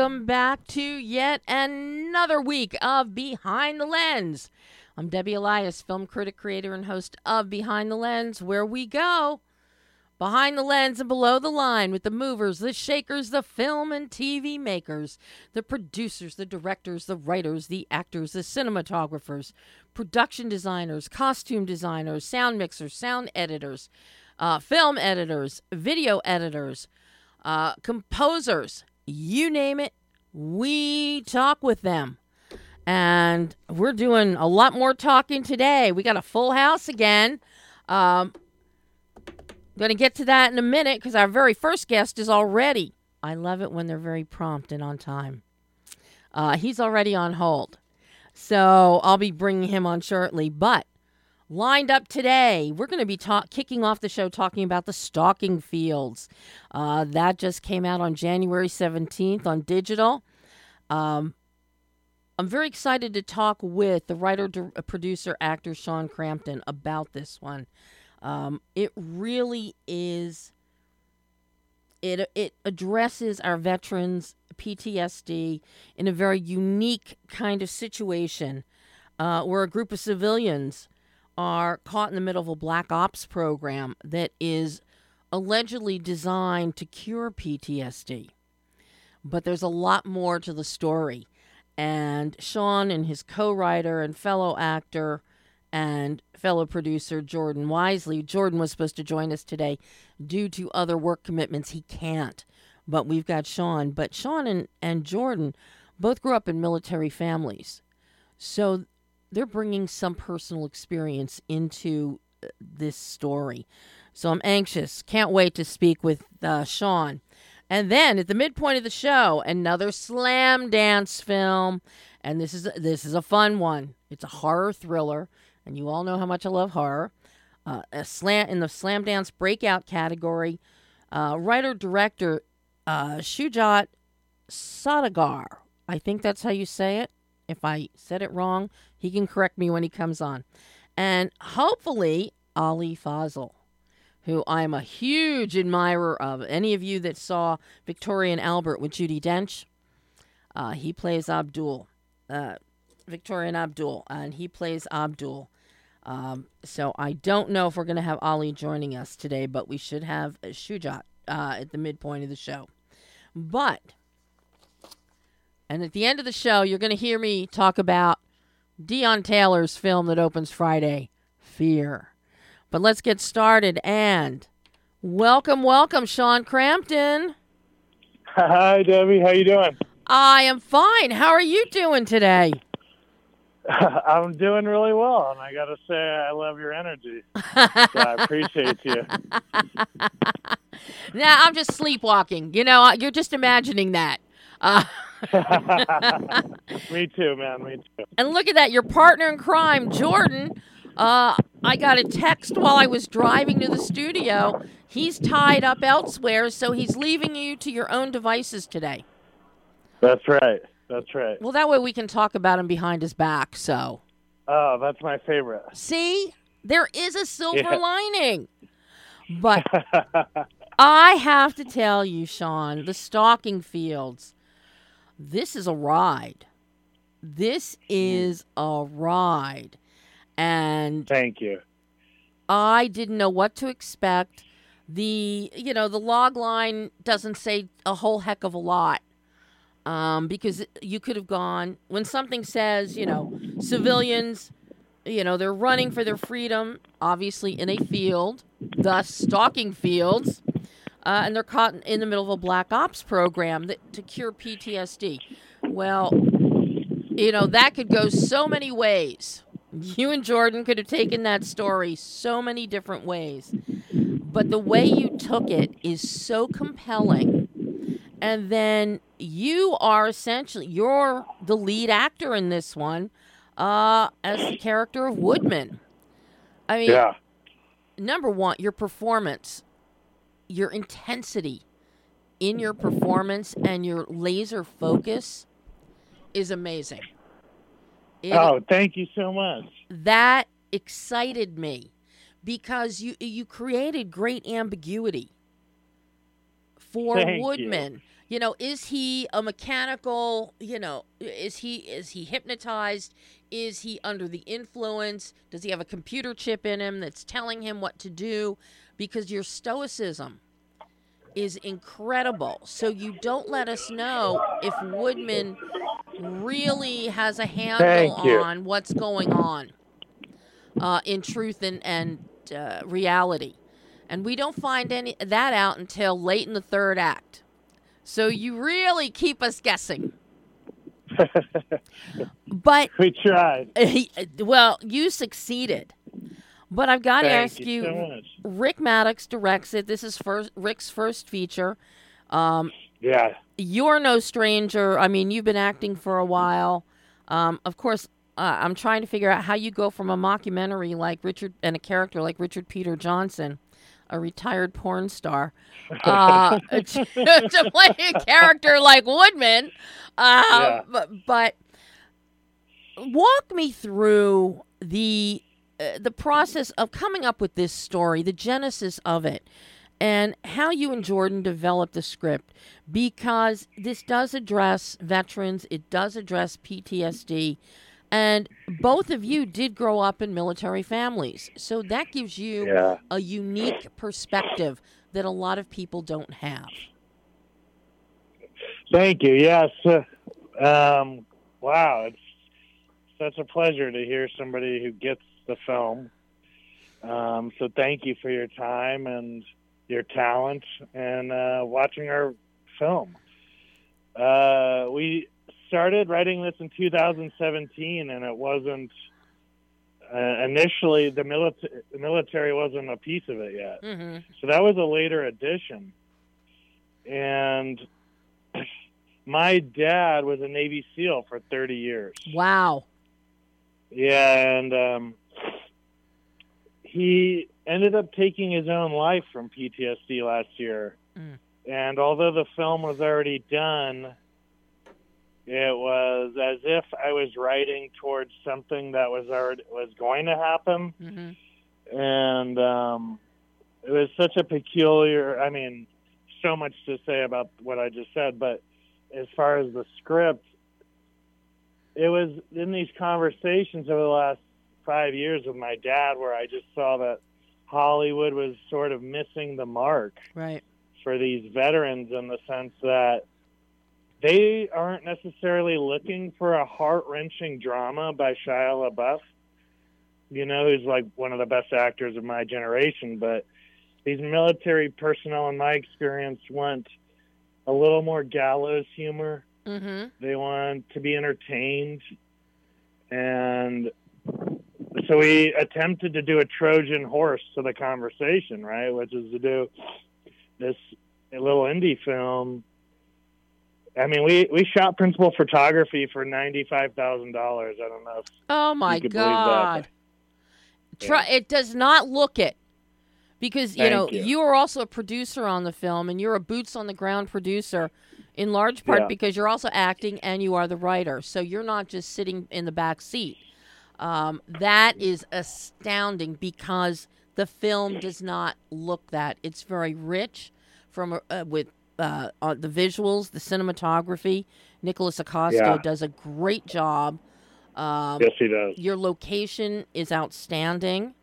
welcome back to yet another week of Behind the Lens. I'm Debbie Elias, film critic, creator, and host of Behind the Lens, where we go behind the lens and below the line with the movers, the shakers, the film and TV makers, the producers, the directors, the writers, the actors, the cinematographers, production designers, costume designers, sound mixers, sound editors, uh, film editors, video editors, uh, composers, you name it, we talk with them. And we're doing a lot more talking today. We got a full house again. Um, going to get to that in a minute because our very first guest is already. I love it when they're very prompt and on time. Uh, he's already on hold. So I'll be bringing him on shortly. But lined up today. We're going to be talk- kicking off the show talking about the stalking fields. Uh, that just came out on January 17th on digital. Um, I'm very excited to talk with the writer, uh, producer, actor Sean Crampton about this one. Um, it really is. It it addresses our veterans PTSD in a very unique kind of situation, uh, where a group of civilians are caught in the middle of a black ops program that is allegedly designed to cure PTSD. But there's a lot more to the story. And Sean and his co writer and fellow actor and fellow producer Jordan Wiseley. Jordan was supposed to join us today. Due to other work commitments, he can't. But we've got Sean. But Sean and, and Jordan both grew up in military families. So they're bringing some personal experience into uh, this story. So I'm anxious. Can't wait to speak with uh, Sean. And then at the midpoint of the show, another Slamdance film, and this is this is a fun one. It's a horror thriller, and you all know how much I love horror. Uh, a slam in the Slamdance breakout category, uh, writer director uh, Shujaat Saudagar. I think that's how you say it. If I said it wrong, he can correct me when he comes on. And hopefully, Ali Fazal, who I'm a huge admirer of. Any of you that saw Victoria and Albert with Judi Dench, uh, he plays Abdul. Uh, Victoria and Abdul, and he plays Abdul. Um, so I don't know if we're going to have Ali joining us today, but we should have Shujaat uh, at the midpoint of the show. But and at the end of the show, you're going to hear me talk about Deon Taylor's film that opens Friday, Fear. But let's get started and welcome, welcome, Sean Crampton. Hi, Debbie. How you doing? I am fine. How are you doing today? I'm doing really well, and I got to say, I love your energy. so I appreciate you. now I'm just sleepwalking. You know, you're just imagining that. Uh, me too, man. Me too. And look at that, your partner in crime, Jordan. Uh, I got a text while I was driving to the studio. He's tied up elsewhere, so he's leaving you to your own devices today. That's right. That's right. Well, that way we can talk about him behind his back. So. Oh, that's my favorite. See, there is a silver yeah. lining. But I have to tell you, Sean, the stalking fields this is a ride. This is a ride. And thank you. I didn't know what to expect. The you know, the log line doesn't say a whole heck of a lot. Um, because you could have gone when something says, you know, civilians, you know, they're running for their freedom, obviously in a field, thus stalking fields uh, and they're caught in the middle of a black ops program that, to cure PTSD. Well, you know, that could go so many ways. You and Jordan could have taken that story so many different ways. But the way you took it is so compelling. And then you are essentially you're the lead actor in this one uh, as the character of Woodman. I mean, yeah. number one, your performance your intensity in your performance and your laser focus is amazing. It, oh, thank you so much. That excited me because you you created great ambiguity for thank Woodman. You know, is he a mechanical? You know, is he is he hypnotized? Is he under the influence? Does he have a computer chip in him that's telling him what to do? Because your stoicism is incredible. So you don't let us know if Woodman really has a handle on what's going on uh, in truth and and uh, reality, and we don't find any that out until late in the third act. So you really keep us guessing. but we tried. Well, you succeeded. But I've got Thank to ask you, so Rick Maddox directs it. This is first Rick's first feature. Um, yeah. You're no stranger. I mean, you've been acting for a while. Um, of course, uh, I'm trying to figure out how you go from a mockumentary like Richard and a character like Richard Peter Johnson a retired porn star, uh, to, to, play a character like Woodman. Uh, yeah. but, but, walk me through the uh, the process of coming up with this story, the genesis of it, and how you and Jordan developed the script, because this does address veterans, it does address PTSD. And both of you did grow up in military families. So that gives you yeah. a unique perspective that a lot of people don't have. Thank you. Yes. Um, wow. It's such a pleasure to hear somebody who gets the film. Um, so thank you for your time and your talent and uh, watching our film. Uh, we started writing this in 2017, and it wasn't uh, initially the military. The military wasn't a piece of it yet, mm-hmm. so that was a later addition. And my dad was a Navy SEAL for 30 years. Wow. Yeah, and um, he ended up taking his own life from PTSD last year. Mm. And although the film was already done, it was as if I was writing towards something that was already was going to happen, mm-hmm. and um, it was such a peculiar. I mean, so much to say about what I just said, but as far as the script, it was in these conversations over the last five years with my dad where I just saw that Hollywood was sort of missing the mark right. for these veterans in the sense that they aren't necessarily looking for a heart wrenching drama by Shia LaBeouf, you know, who's like one of the best actors of my generation. But these military personnel, in my experience, want a little more gallows humor. Mm-hmm. They want to be entertained. And so we attempted to do a Trojan horse to the conversation, right? Which is to do this little indie film I mean, we we shot principal photography for ninety five thousand dollars. I don't know. If oh my god! Try yeah. it does not look it because you Thank know you. you are also a producer on the film and you're a boots on the ground producer in large part Yeah. because you're also acting and you are the writer so you're not just sitting in the back seat um, that is astounding because the film does not look that it's very rich from uh, with uh, uh, the visuals the cinematography nicholas acosta Yeah. does a great job um, Yes, he does. your location is outstanding.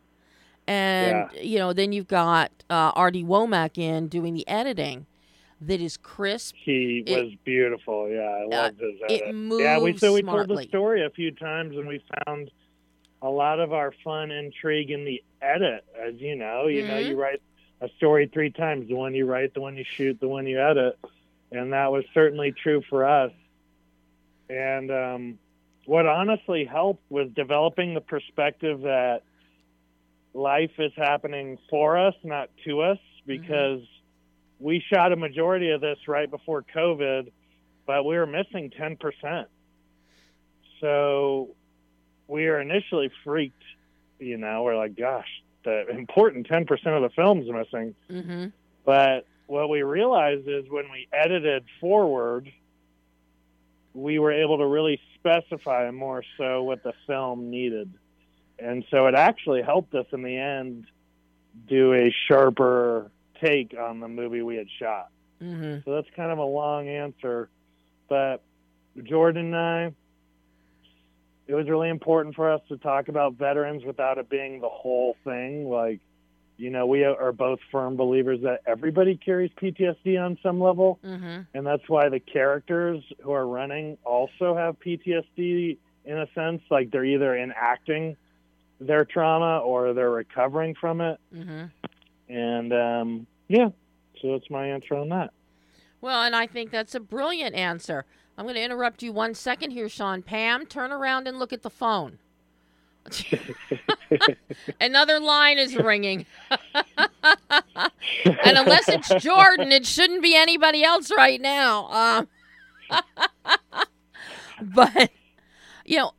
And, you know, then you've got uh, Artie Womack in doing the editing that is crisp. He It- was beautiful. Yeah, I loved his It moves yeah, we so we told the story a few times, and we found a lot of our fun intrigue in the edit. As you know, you know, Mhm. you write a story three times: the one you write, the one you shoot, the one you edit, and that was certainly true for us. And um, what honestly helped was developing the perspective that life is happening for us, not to us, because we shot a majority of this right before COVID, but we were missing 10%. So we were initially freaked, you know, we're like, gosh, the important 10% of the film's missing. Mm-hmm. But what we realized is when we edited forward, we were able to really specify more so what the film needed. And so it actually helped us in the end do a sharper take on the movie we had shot. Mm-hmm. So that's kind of a long answer. But Jordan and I, it was really important for us to talk about veterans without it being the whole thing. Like, you know, we are both firm believers that everybody carries PTSD on some level. Mm-hmm. And that's why the characters who are running also have PTSD in a sense. Like they're either enacting their trauma or they're recovering from it. Mm-hmm. And um, yeah, so that's my answer on that. Well, and I think that's a brilliant answer. I'm going to interrupt you one second here, Sean. Pam, turn around and look at the phone. Another line is ringing. and unless it's Jordan, it shouldn't be anybody else right now. Um, but, you know,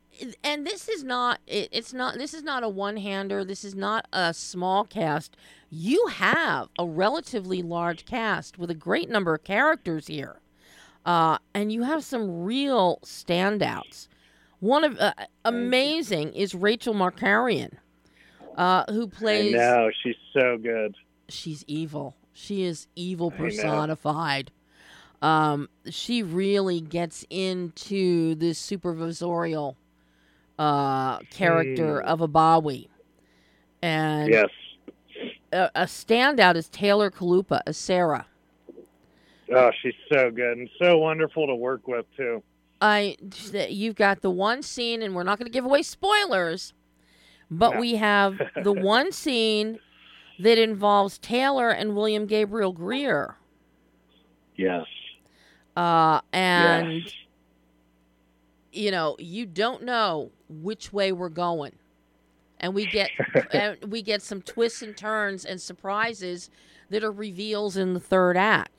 and this is not it, it's not this is not a one-hander this is not a small cast you have a relatively large cast with a great number of characters here uh, and you have some real standouts one of uh, amazing is rachel markarian uh, who plays No, she's so good. she's evil she is evil personified um, she really gets into this supervisorial uh, character Hmm. of Abawi. And Yes. a, a standout is Taylor Kalupa as Sarah. Oh, she's so good and so wonderful to work with too. I, you've got the one scene, and we're not going to give away spoilers, but No. we have the one scene that involves Taylor and William Gabriel Greer. Yes. Uh, and yes. you know, you don't know which way we're going. And we get and we get some twists and turns and surprises that are reveals in the third act.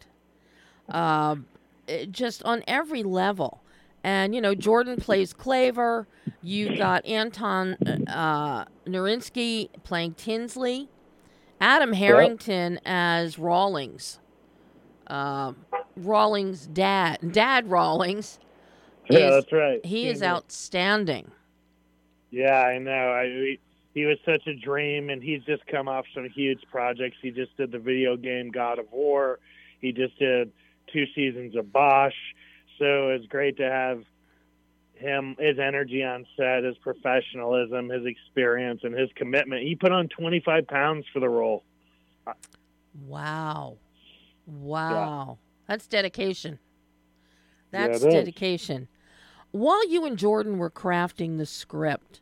It- just on every level. And you know, Jordan plays Claver. You got Anton uh, Nurinsky playing Tinsley. Adam Harrington as Rawlings. Um, Rawlings' dad, Dad Rawlings. yeah, is- that's right. He is outstanding. Yeah, I know. I he, he was such a dream, and he's just come off some huge projects. He just did the video game God of War. He just did two seasons of Bosch. So it's great to have him, his energy on set, his professionalism, his experience, and his commitment. He put on 25 pounds for the role. Wow. Wow. That's dedication. That's is. dedication. While you and Jordan were crafting the script,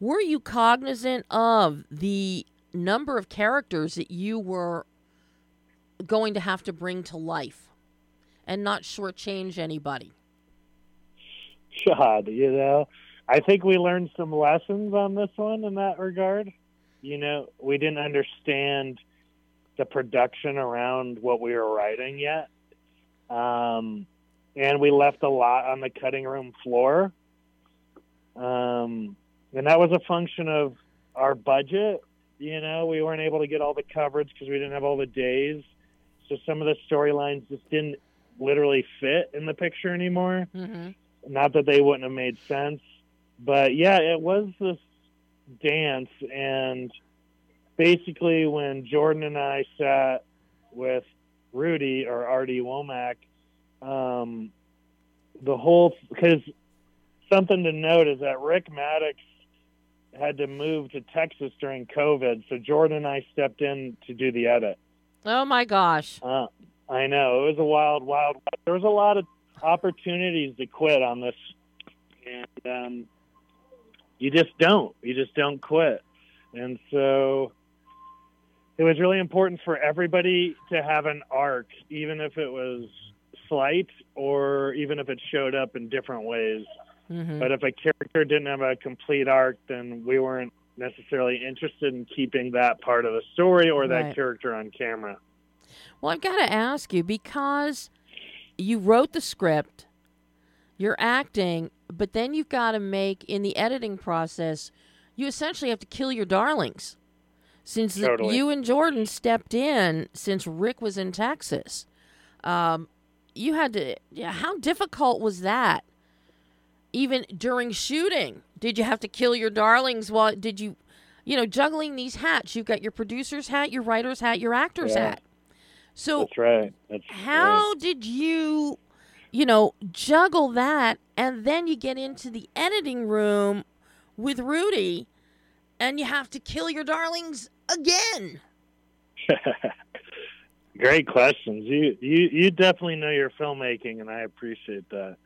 were you cognizant of the number of characters that you were going to have to bring to life and not shortchange anybody? God, you know, I think we learned some lessons on this one in that regard. You know, we didn't understand the production around what we were writing yet. Um, and we left a lot on the cutting room floor. Um, and that was a function of our budget. You know, we weren't able to get all the coverage because we didn't have all the days. So some of the storylines just didn't literally fit in the picture anymore Mm-hmm. not that they wouldn't have made sense, but yeah, it was this dance. And basically, when Jordan and I sat with Rudy or Artie Womack, um, the whole because something to note is that Rick Maddox had to move to Texas during COVID, so Jordan and I stepped in to do the edit. Oh my gosh. Uh, I know it was a wild, wild. There was a lot of opportunities to quit on this, and um, you just don't. You just don't quit, and so it was really important for everybody to have an arc, even if it was slight or even if it showed up in different ways. Mm-hmm. But if a character didn't have a complete arc, then we weren't necessarily interested in keeping that part of the story or that Right. character on camera. Well, I've got to ask you because you wrote the script, you're acting, but then you've got to make in the editing process, you essentially have to kill your darlings. Since the- you and Jordan stepped in since Rick was in Texas, um, you had to. Yeah, how difficult was that? Even during shooting, did you have to kill your darlings? While did you, you know, juggling these hats? You've got your producer's hat, your writer's hat, your actor's Yeah. hat. So That's right. That's how did you, you know, juggle that and then you get into the editing room with Rudy and you have to kill your darlings again? Great questions. You you you definitely know your filmmaking, and I appreciate that.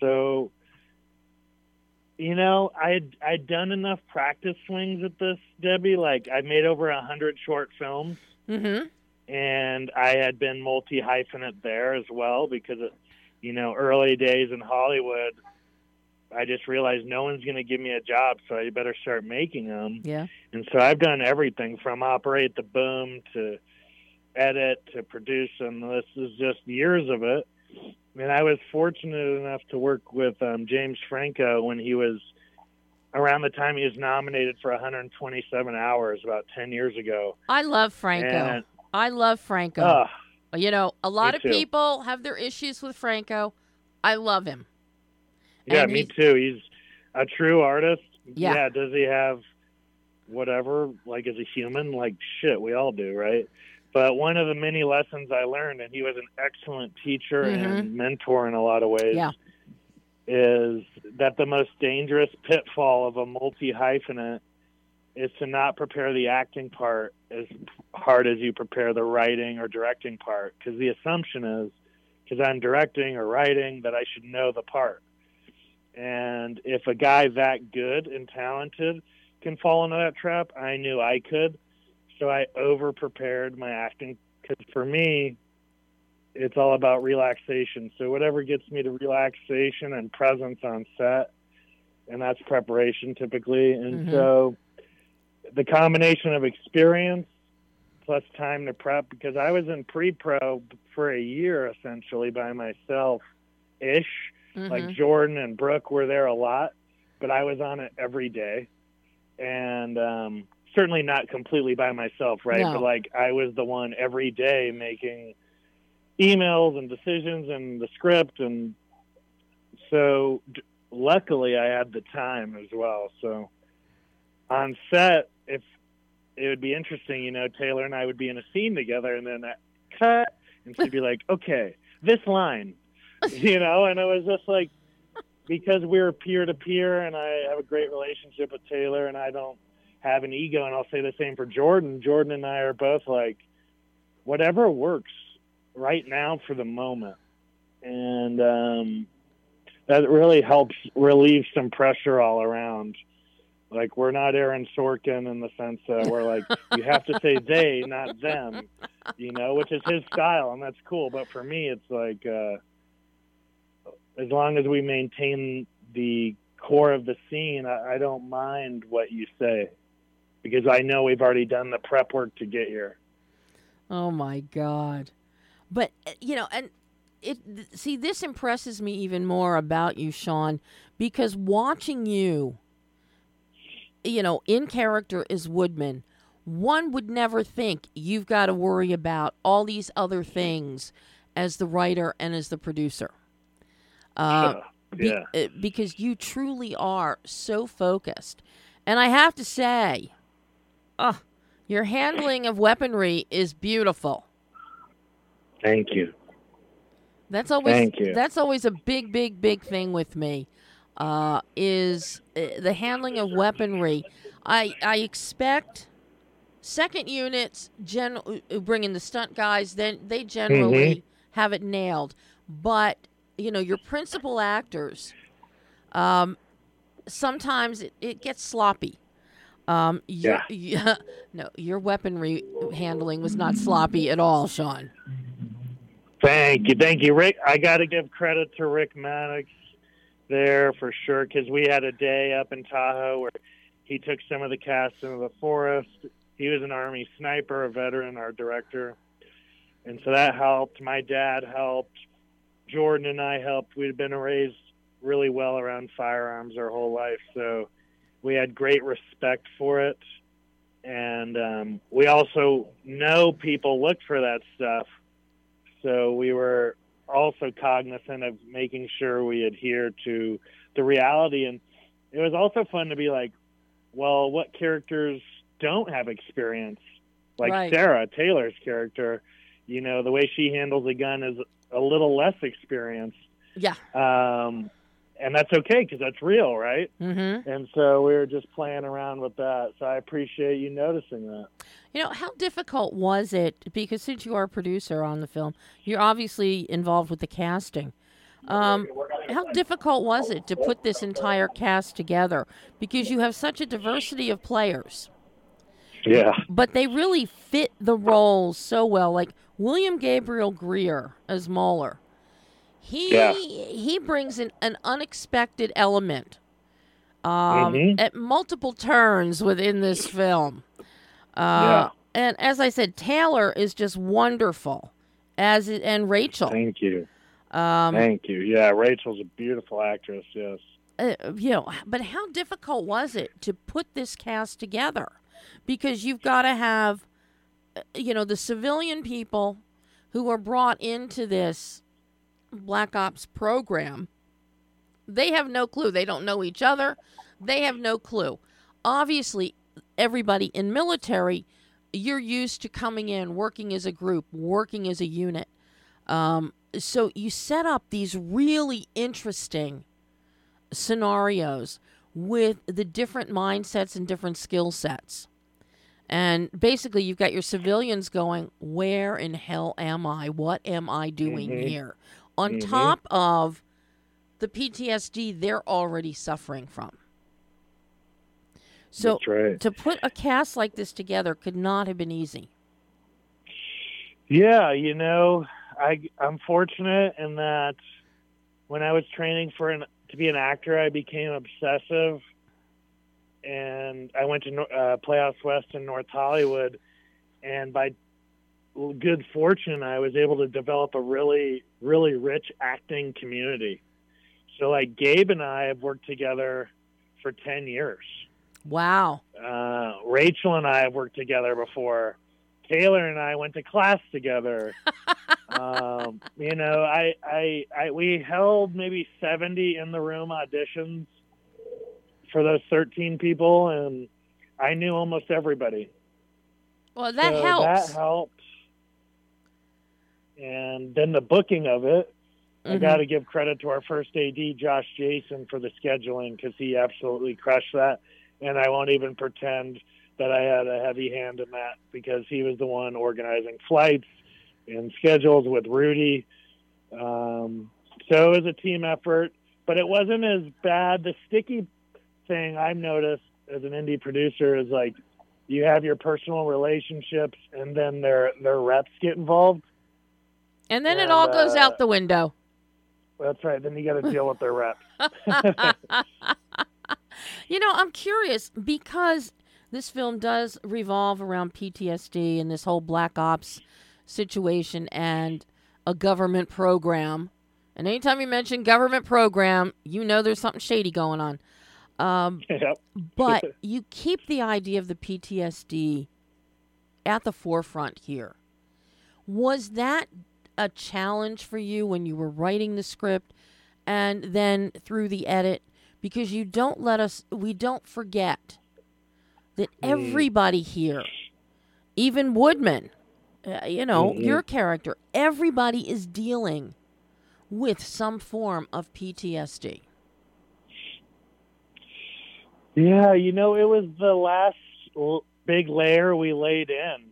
So, you know, I had I'd done enough practice swings at this, Debbie. Like I made over a hundred short films, Mm-hmm. And I had been multi hyphenate there as well because, of, you know, early days in Hollywood. I just realized no one's going to give me a job, so I better start making them. Yeah. And so I've done everything from operate the boom to edit to produce them. This is just years of it. And I was fortunate enough to work with um, James Franco when he was around the time he was nominated for 127 hours about 10 years ago. I love Franco. And I love Franco. uh, you know, a lot of too. people have their issues with Franco. I love him. yeah, And me too. He's a true artist. Yeah. yeah. Does he have whatever? Like as a human, like shit, we all do, right? But one of the many lessons I learned, and he was an excellent teacher and mentor in a lot of ways, Mm-hmm. Yeah. is that the most dangerous pitfall of a multi hyphenate is to not prepare the acting part as hard as you prepare the writing or directing part. Because the assumption is, because I'm directing or writing, that I should know the part. And if a guy that good and talented can fall into that trap, I knew I could. So I over prepared my acting because for me, it's all about relaxation. So whatever gets me to relaxation and presence on set, and that's preparation typically. And Mhm. so the combination of experience plus time to prep, because I was in pre-pro for a year essentially by myself, ish. Like Mhm. Jordan and Brooke were there a lot, but I was on it every day, and um, certainly not completely by myself, right? No. But like I was the one every day making emails and decisions and the script, and so d- luckily I had the time as well. So on set, if it would be interesting, you know, Taylor and I would be in a scene together, and then I cut, and she'd be like, "Okay, this line." you know, and it was just like because we were peer to peer, and I have a great relationship with Taylor, and I don't have an ego, and I'll say the same for Jordan. Jordan and I are both like, whatever works right now for the moment, and um, that really helps relieve some pressure all around. Like we're not Aaron Sorkin in the sense that we're like you have to say they, not them, you know, which is his style, and that's cool. But for me, it's like. uh as long as we maintain the core of the scene, I, I don't mind what you say because I know we've already done the prep work to get here. Oh my God. But uh, you know, and it see this impresses me even more about you, Sean, because watching you, you know, in character as Woodman, one would never think you've got to worry about all these other things as the writer and as the producer. Uh, be- yeah. uh, because you truly are so focused. And I have to say, uh, your handling of weaponry is beautiful. Thank you. That's always Thank you. that's always a big, big, big thing with me. Uh, is uh, the handling of weaponry. I I expect second units gen bring in the stunt guys. Then they generally Mm-hmm. have it nailed. But you know your principal actors. Um, sometimes it, it gets sloppy. Um, your, yeah. no, your weaponry handling was not sloppy at all, Sean. Thank you. Thank you, Rick. I got to give credit to Rick Maddox there for sure because we had a day up in Tahoe where he took some of the cast into the forest. He was an Army sniper, a veteran, our director. And so that helped. My dad helped. Jordan and I helped. We'd been raised really well around firearms our whole life. So we had great respect for it. And um, we also know people look for that stuff. So we were also cognizant of making sure we adhere to the reality. And it was also fun to be like, well, what characters don't have experience? Like Right. Sarah Taylor's character, You know, the way she handles a gun is a little less experienced. Yeah. Um, and that's okay because that's real, right? Mm-hmm. And so we were just playing around with that. So I appreciate you noticing that. You know, how difficult was it? Because since you are a producer on the film, you're obviously involved with the casting. Um, how difficult was it to put this entire cast together? Because you have such a diversity of players, Yeah. but they really fit the roles so well. Like William Gabriel Greer as Mauler, he Yeah. he brings in an unexpected element um, Mhm. at multiple turns within this film. Uh, And as I said, Taylor is just wonderful, as and Rachel. Thank you. Um, Thank you. Yeah, Rachel's a beautiful actress. Yes. uh, you know, but how difficult was it to put this cast together? Because you've got to have, uh, you know, the civilian people who are brought into this Black Ops program. They have no clue. They don't know each other. They have no clue. Obviously, everybody in military, you're used to coming in, working as a group, working as a unit. Um, so you set up these really interesting scenarios with the different mindsets and different skill sets. And basically, you've got your civilians going, Where in hell am I? What am I doing Mhm. here? On Mhm. top of the PTSD they're already suffering from. So, right. to put a cast like this together could not have been easy. Yeah, you know, I I'm fortunate in that when I was training for an to be an actor, I became obsessive, and I went to uh, Playhouse West in North Hollywood, and by good fortune, I was able to develop a really really rich acting community. So, like Gabe and I have worked together for ten years. Wow. Uh, Rachel and I have worked together before. Taylor and I went to class together. um, you know, I, I, I, we held maybe 70 in the room auditions for those 13 people, and I knew almost everybody. Well, that So helps. That helped. And then the booking of it, I Mhm. got to give credit to our first AD, Josh Jason, for the scheduling because he absolutely crushed that. And I won't even pretend that I had a heavy hand in that because he was the one organizing flights and schedules with Rudy. Um, so it was a team effort, but it wasn't as bad. The sticky thing I've noticed as an indie producer is like you have your personal relationships and then their their reps get involved. And then it And, all goes uh, out the window. That's right. Then you got to deal with their reps. you know, I'm curious because this film does revolve around PTSD and this whole black ops situation and a government program. And anytime you mention government program, you know there's something shady going on. Um, yep. but you keep the idea of the PTSD at the forefront here. Was that a challenge for you when you were writing the script and then through the edit? Because you don't let us, we don't forget that Mm. everybody here, even Woodman, uh, you know, Mhm. your character, everybody is dealing with some form of PTSD. Yeah, you know, it was the last l- big layer we laid in.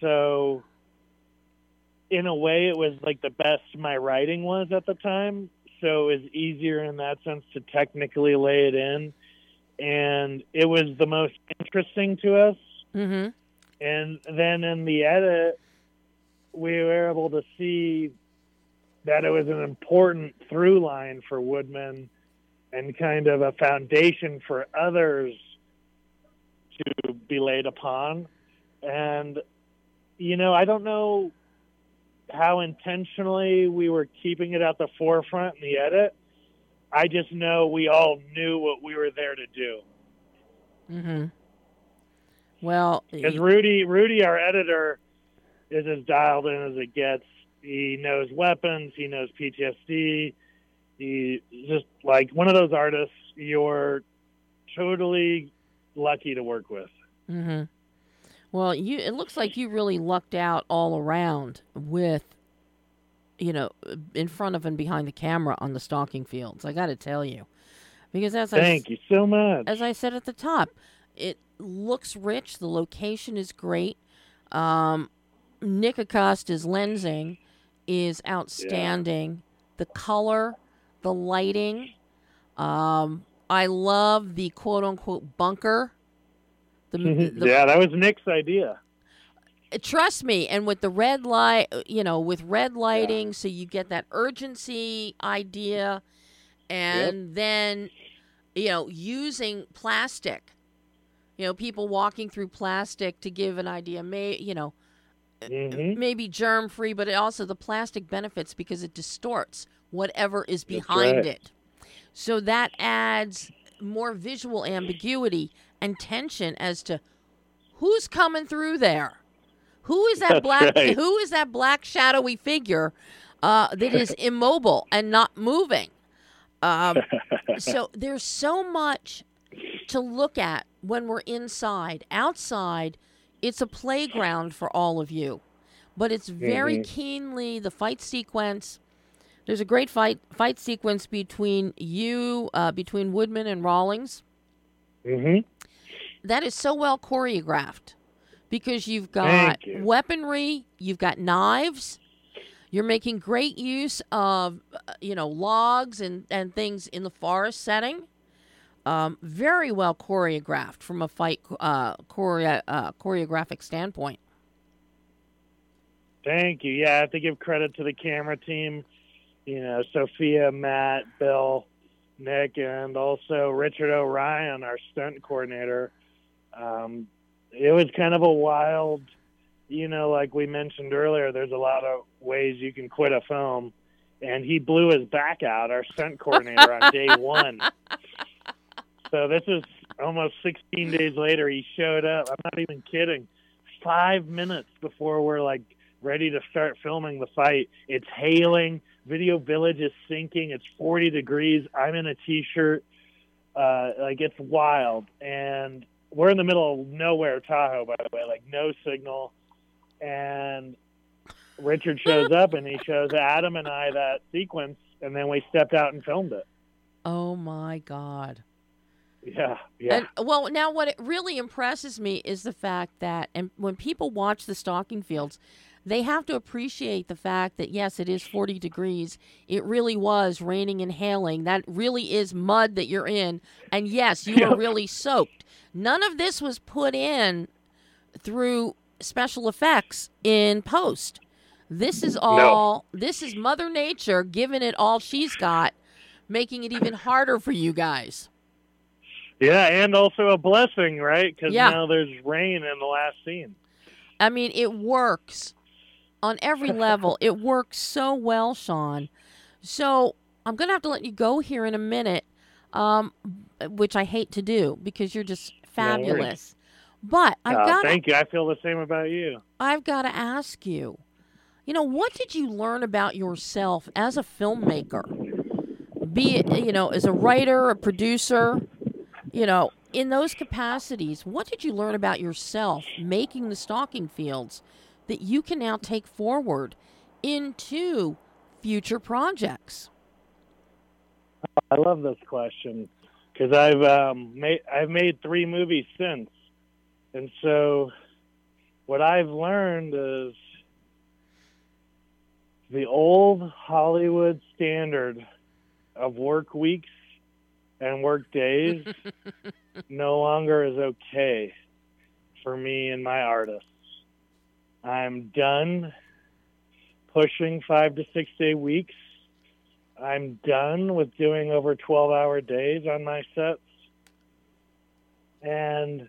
So, in a way, it was like the best my writing was at the time. So it was easier in that sense to technically lay it in. And it was the most interesting to us. Mm-hmm. And then in the edit, we were able to see that it was an important through line for Woodman and kind of a foundation for others to be laid upon. And, you know, I don't know how intentionally we were keeping it at the forefront in the edit. I just know we all knew what we were there to do. Mm-hmm. Well, Because Rudy, Rudy, our editor, is as dialed in as it gets. He knows weapons. He knows PTSD. He just like one of those artists you're totally lucky to work with. hmm Well, you it looks like you really lucked out all around with you know, in front of and behind the camera on the stalking fields. I got to tell you. Because as Thank I, you so much. As I said at the top, it looks rich. The location is great. Um, Nick Acosta's lensing is outstanding. Yeah. The color, the lighting. Um, I love the quote unquote bunker. The, the, yeah, that was Nick's idea. Trust me, and with the red light, you know, with red lighting, yeah. so you get that urgency idea, and yep. then, you know, using plastic. You know, people walking through plastic to give an idea. May you know, mm-hmm. maybe germ free, but it also the plastic benefits because it distorts whatever is behind right. it. So that adds more visual ambiguity and tension as to who's coming through there. Who is that That's black? Right. Who is that black shadowy figure uh, that is immobile and not moving? Um, so there's so much to look at when we're inside. Outside, it's a playground for all of you, but it's very mm-hmm. keenly the fight sequence. There's a great fight fight sequence between you, uh, between Woodman and Rawlings. Mm-hmm. That is so well choreographed because you've got you. weaponry, you've got knives. You're making great use of, uh, you know, logs and, and things in the forest setting. Um, very well choreographed from a fight uh, choreo- uh, choreographic standpoint. Thank you. Yeah, I have to give credit to the camera team. You know, Sophia, Matt, Bill, Nick, and also Richard O'Ryan, our stunt coordinator. Um, it was kind of a wild, you know, like we mentioned earlier, there's a lot of ways you can quit a film. And he blew his back out, our stunt coordinator, on day one. So this is almost 16 days later. He showed up. I'm not even kidding. Five minutes before we're like ready to start filming the fight, it's hailing. Video Village is sinking. It's 40 degrees. I'm in a t-shirt. Uh, like it's wild, and we're in the middle of nowhere, Tahoe, by the way, like no signal. And Richard shows up and he shows Adam and I that sequence, and then we stepped out and filmed it. Oh my God. Yeah, yeah. And well, now what it really impresses me is the fact that, and when people watch the stalking fields, they have to appreciate the fact that yes, it is 40 degrees. It really was raining and hailing. That really is mud that you're in, and yes, you are really soaked. None of this was put in through special effects in post. This is all. No. This is Mother Nature giving it all she's got, making it even harder for you guys. Yeah, and also a blessing, right? Because yeah. now there's rain in the last scene. I mean, it works on every level. it works so well, Sean. So I'm going to have to let you go here in a minute, um, which I hate to do because you're just fabulous. No but I've uh, got. Thank you. I feel the same about you. I've got to ask you. You know, what did you learn about yourself as a filmmaker? Be it, you know, as a writer, a producer, you know, in those capacities, what did you learn about yourself making the stalking fields that you can now take forward into future projects? I love this question because I've um, made I've made three movies since, and so what I've learned is the old Hollywood standard of work weeks and work days no longer is okay for me and my artists. I'm done pushing five to six day weeks. I'm done with doing over 12 hour days on my sets. And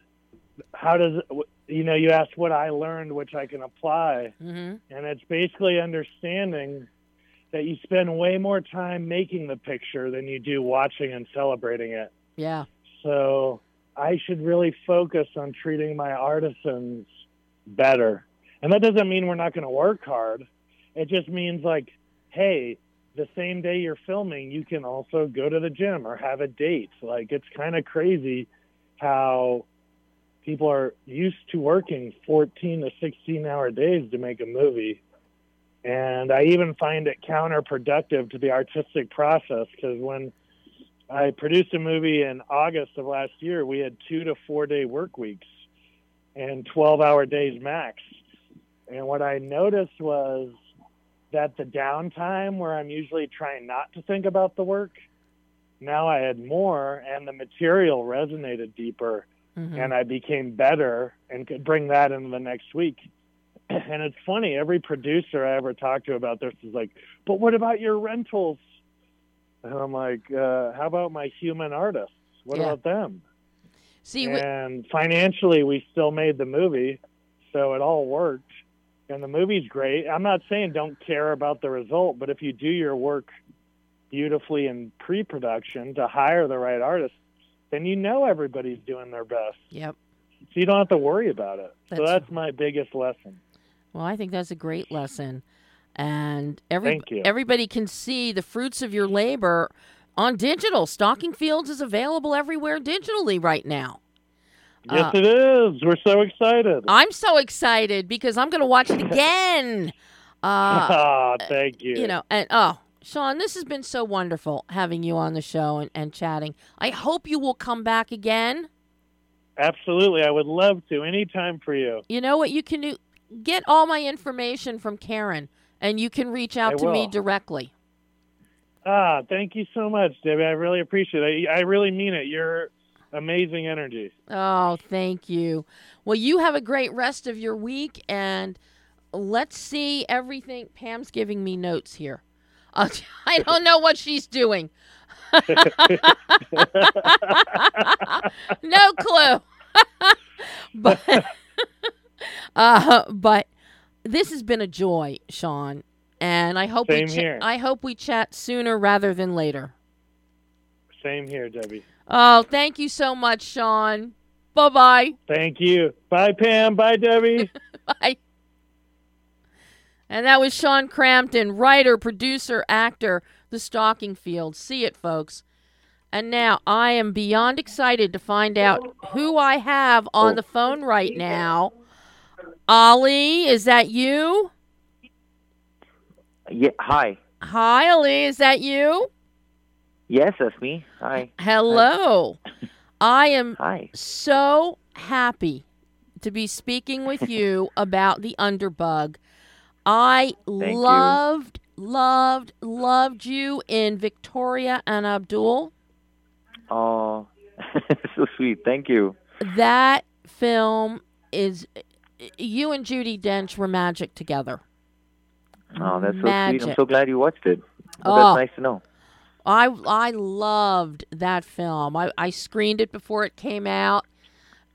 how does, you know, you asked what I learned, which I can apply. Mm-hmm. And it's basically understanding that you spend way more time making the picture than you do watching and celebrating it. Yeah. So I should really focus on treating my artisans better and that doesn't mean we're not going to work hard. It just means like, hey, the same day you're filming, you can also go to the gym or have a date. Like it's kind of crazy how people are used to working 14 to 16 hour days to make a movie. And I even find it counterproductive to the artistic process because when I produced a movie in August of last year, we had two to four day work weeks and 12 hour days max. And what I noticed was that the downtime where I'm usually trying not to think about the work, now I had more and the material resonated deeper Mhm. and I became better and could bring that into the next week. And it's funny, every producer I ever talked to about this is like, but what about your rentals? And I'm like, uh, how about my human artists? What Yeah. about them? See, we, and financially, we still made the movie, so it all worked. And the movie's great. I'm not saying don't care about the result, but if you do your work beautifully in pre-production to hire the right artist, then you know everybody's doing their best, yep. so you don't have to worry about it. so That's- that's my biggest lesson. Well, I think that's a great lesson, and every everybody can see the fruits of your labor on digital. Stalking Fields is available everywhere digitally right now. Yes, Uh, it is. We're so excited. I'm so excited because I'm going to watch it again. Uh, Ah, thank you. you know, and oh, Sean, this has been so wonderful having you on the show and, and chatting. I hope you will come back again. Absolutely, I would love to anytime for you. You know what you can do? Get all my information from Karen, and you can reach out I to me directly. Ah, thank you so much, Debbie. I really appreciate it. I, I really mean it. You're amazing energy. Oh, thank you. Well, you have a great rest of your week, and let's see everything. Pam's giving me notes here. Uh, I don't know what she's doing. no clue. but uh, but this has been a joy, Sean, and I hope Same we. I hope we chat sooner rather than later. Same here, Debbie. Oh, thank you so much, Sean. Bye bye. Thank you. Bye, Pam. Bye, Debbie. Bye. And that was Sean Crampton, writer, producer, actor, The Stalking Field. See it, folks. And now I am beyond excited to find out who I have on the phone right now. Ali, is that you? Yeah. Hi. Hi, Ali, is that you? Yes, that's me. Hi. Hello. I am Hi. so happy to be speaking with you about the underbug. I you. loved, loved, loved you in Victoria and Abdul. Oh, so sweet. Thank you. That film is you and Judi Dench were magic together. Oh, that's so sweet. I'm so glad you watched it. Well, Oh. That's nice to know. I I loved that film. I, I screened it before it came out,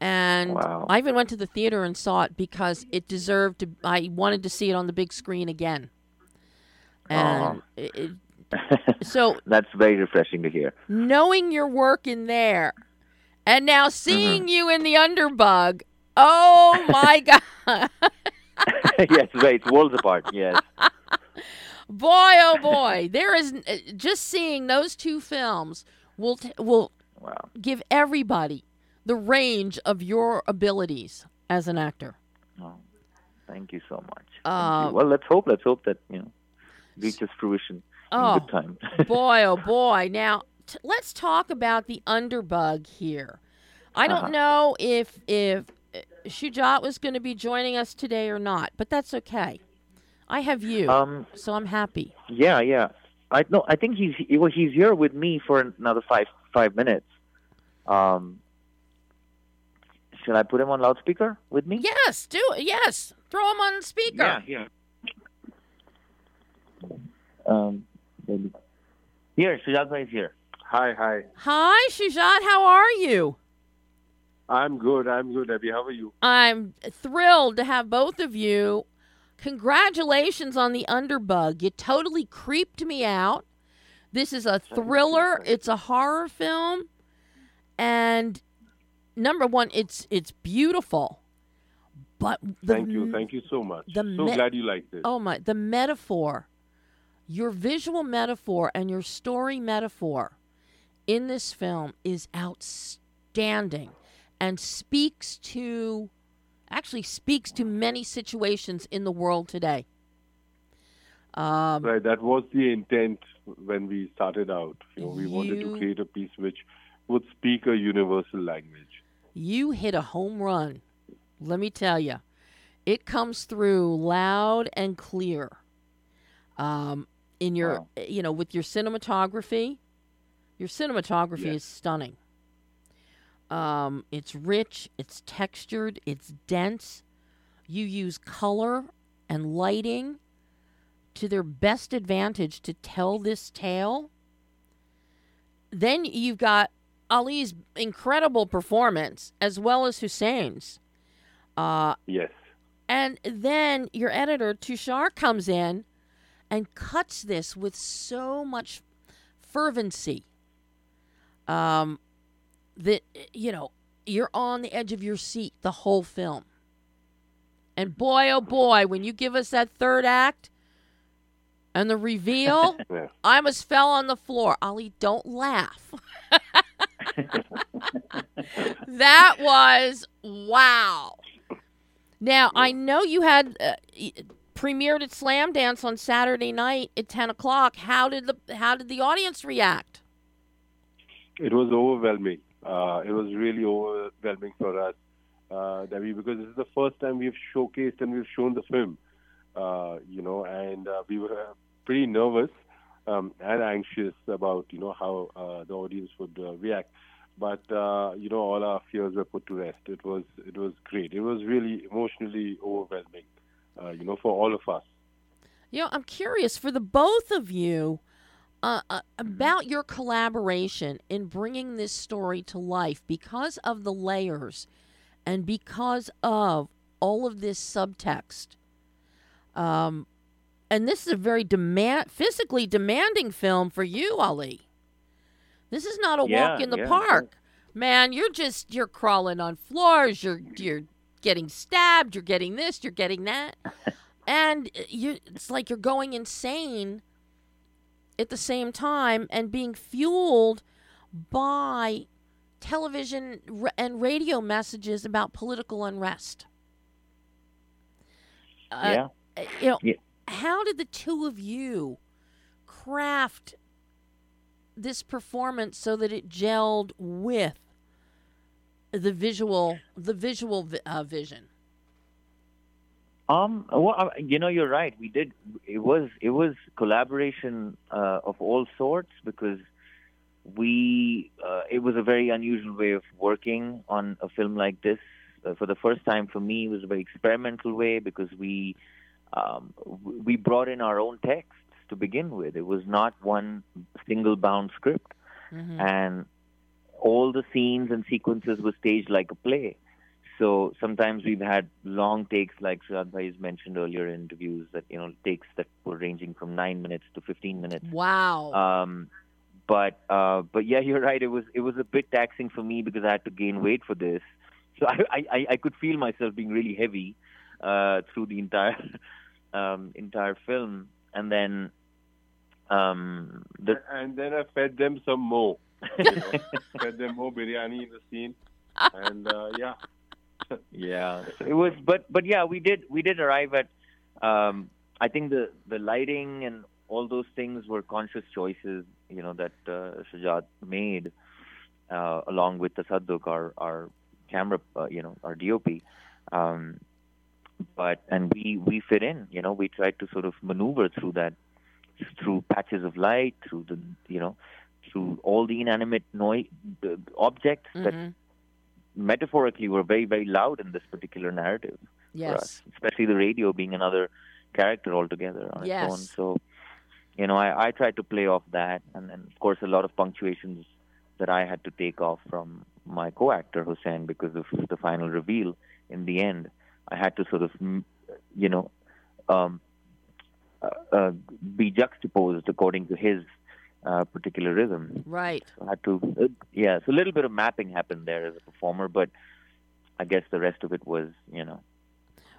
and Wow. I even went to the theater and saw it because it deserved to. I wanted to see it on the big screen again. And it, it- so that's very refreshing to hear. knowing your work in there, and now seeing Mm-hmm. you in the Underbug. Oh my god! yes, right. Worlds apart. Yes. Boy, oh boy, there is uh, just seeing those two films will t- will Wow. give everybody the range of your abilities as an actor. Oh, thank you so much. Uh, you. Well, let's hope. Let's hope that you know reaches fruition Oh. in good time. boy, oh boy. Now, t- let's talk about the underbug here. I don't Uh-huh. know if if uh, Shujaat was going to be joining us today or not, but that's okay. I have you, um. so I'm happy. Yeah. Yeah. I no. I think he's well, he's here with me for another five five minutes. Um. Should I put him on loudspeaker with me? Yes, do it. Yes, throw him on speaker. yeah. Um, maybe. Here, Shujaat is here. Hi, hi. Hi, Shujaat. How are you? I'm good. I'm good, Abby. How are you? I'm thrilled to have both of you. Congratulations on the underbug. You totally creeped me out. This is a thriller. It's a horror film. And number one, it's it's beautiful. But the Thank you. Thank you so much. the so me- glad you liked it. Oh my the metaphor. Your visual metaphor and your story metaphor in this film is outstanding. and speaks to actually speaks to many situations in the world today. Um, Right, that was the intent when we started out. You know, we wanted to create a piece which would speak a universal language. you hit a home run. Let me tell you, it comes through loud and clear. Um, in your, Wow. you know, with your cinematography, your cinematography Yes. is stunning. Um, it's rich, it's textured, it's dense. You use color and lighting to their best advantage to tell this tale. Then you've got Ali's incredible performance as well as Hussein's. Uh, Yes. and then your editor, Tushar, comes in and cuts this with so much fervency um, that, you know, you're on the edge of your seat the whole film. And boy, oh boy, when you give us that third act and the reveal, Yeah. I almost fell on the floor. Ali, don't laugh. that was wow. Now I know you had uh, premiered at Slamdance on Saturday night at ten o'clock. How did the how did the audience react? It was overwhelming. Uh, it was really overwhelming for us, uh, Debbie, because this is the first time we've showcased and we've shown the film. Uh, you know, and uh, we were pretty nervous um, and anxious about you know how uh, the audience would uh, react. But uh, you know, all our fears were put to rest. It was it was great. It was really emotionally overwhelming. Uh, you know, for all of us. You know, I'm curious for the both of you uh, uh, about your collaboration in bringing this story to life because of the layers and because of all of this subtext. Um, and this is a very demand, physically demanding film for you, Ali. This is not a walk in the yeah, park, man. You're just you're crawling on floors. You're you're getting stabbed. You're getting this. You're getting that, and you it's like you're going insane at the same time and being fueled by television and radio messages about political unrest. Uh, yeah. you know, Yeah. how did the two of you craft this performance so that it gelled with the visual, the visual uh, vision? Um, well, uh, you know, you're right. We did. It was it was collaboration uh, of all sorts because we. Uh, it was a very unusual way of working on a film like this. Uh, for the first time for me, it was a very experimental way because we um, we brought in our own texts to begin with. It was not one single bound script Mhm. and all the scenes and sequences were staged like a play. So sometimes we've had long takes, like Shad Bhai has mentioned earlier in interviews, that you know takes that were ranging from nine minutes to fifteen minutes. Wow. Um, but uh, but yeah, you're right. It was it was a bit taxing for me because I had to gain weight for this. So I I, I- I could feel myself being really heavy uh, through the entire um, entire film, and then um, the And then I fed them some more. You know, fed them more biryani in the scene, and uh, yeah. yeah so it was but but yeah we did we did arrive at um i think the the lighting and all those things were conscious choices you know that uh, Shujaat made uh, along with Tasadduk our our camera uh, you know our dop um but and we we fit in you know we tried to sort of maneuver through that through patches of light through the you know through all the inanimate noise the objects that Mhm. Metaphorically were very very loud in this particular narrative for us, Yes. especially the radio being another character altogether on Yes. its own. So, you know, I, I tried to play off that, and then of course a lot of punctuations that I had to take off from my co-actor Hussein because of the final reveal. In the end, I had to sort of, mm, you know, um, uh, uh, be juxtaposed according to his uh, particular rhythm. Right. So I had to, uh, yeah. So a little bit of mapping happened there as a performer, but I guess the rest of it was, you know,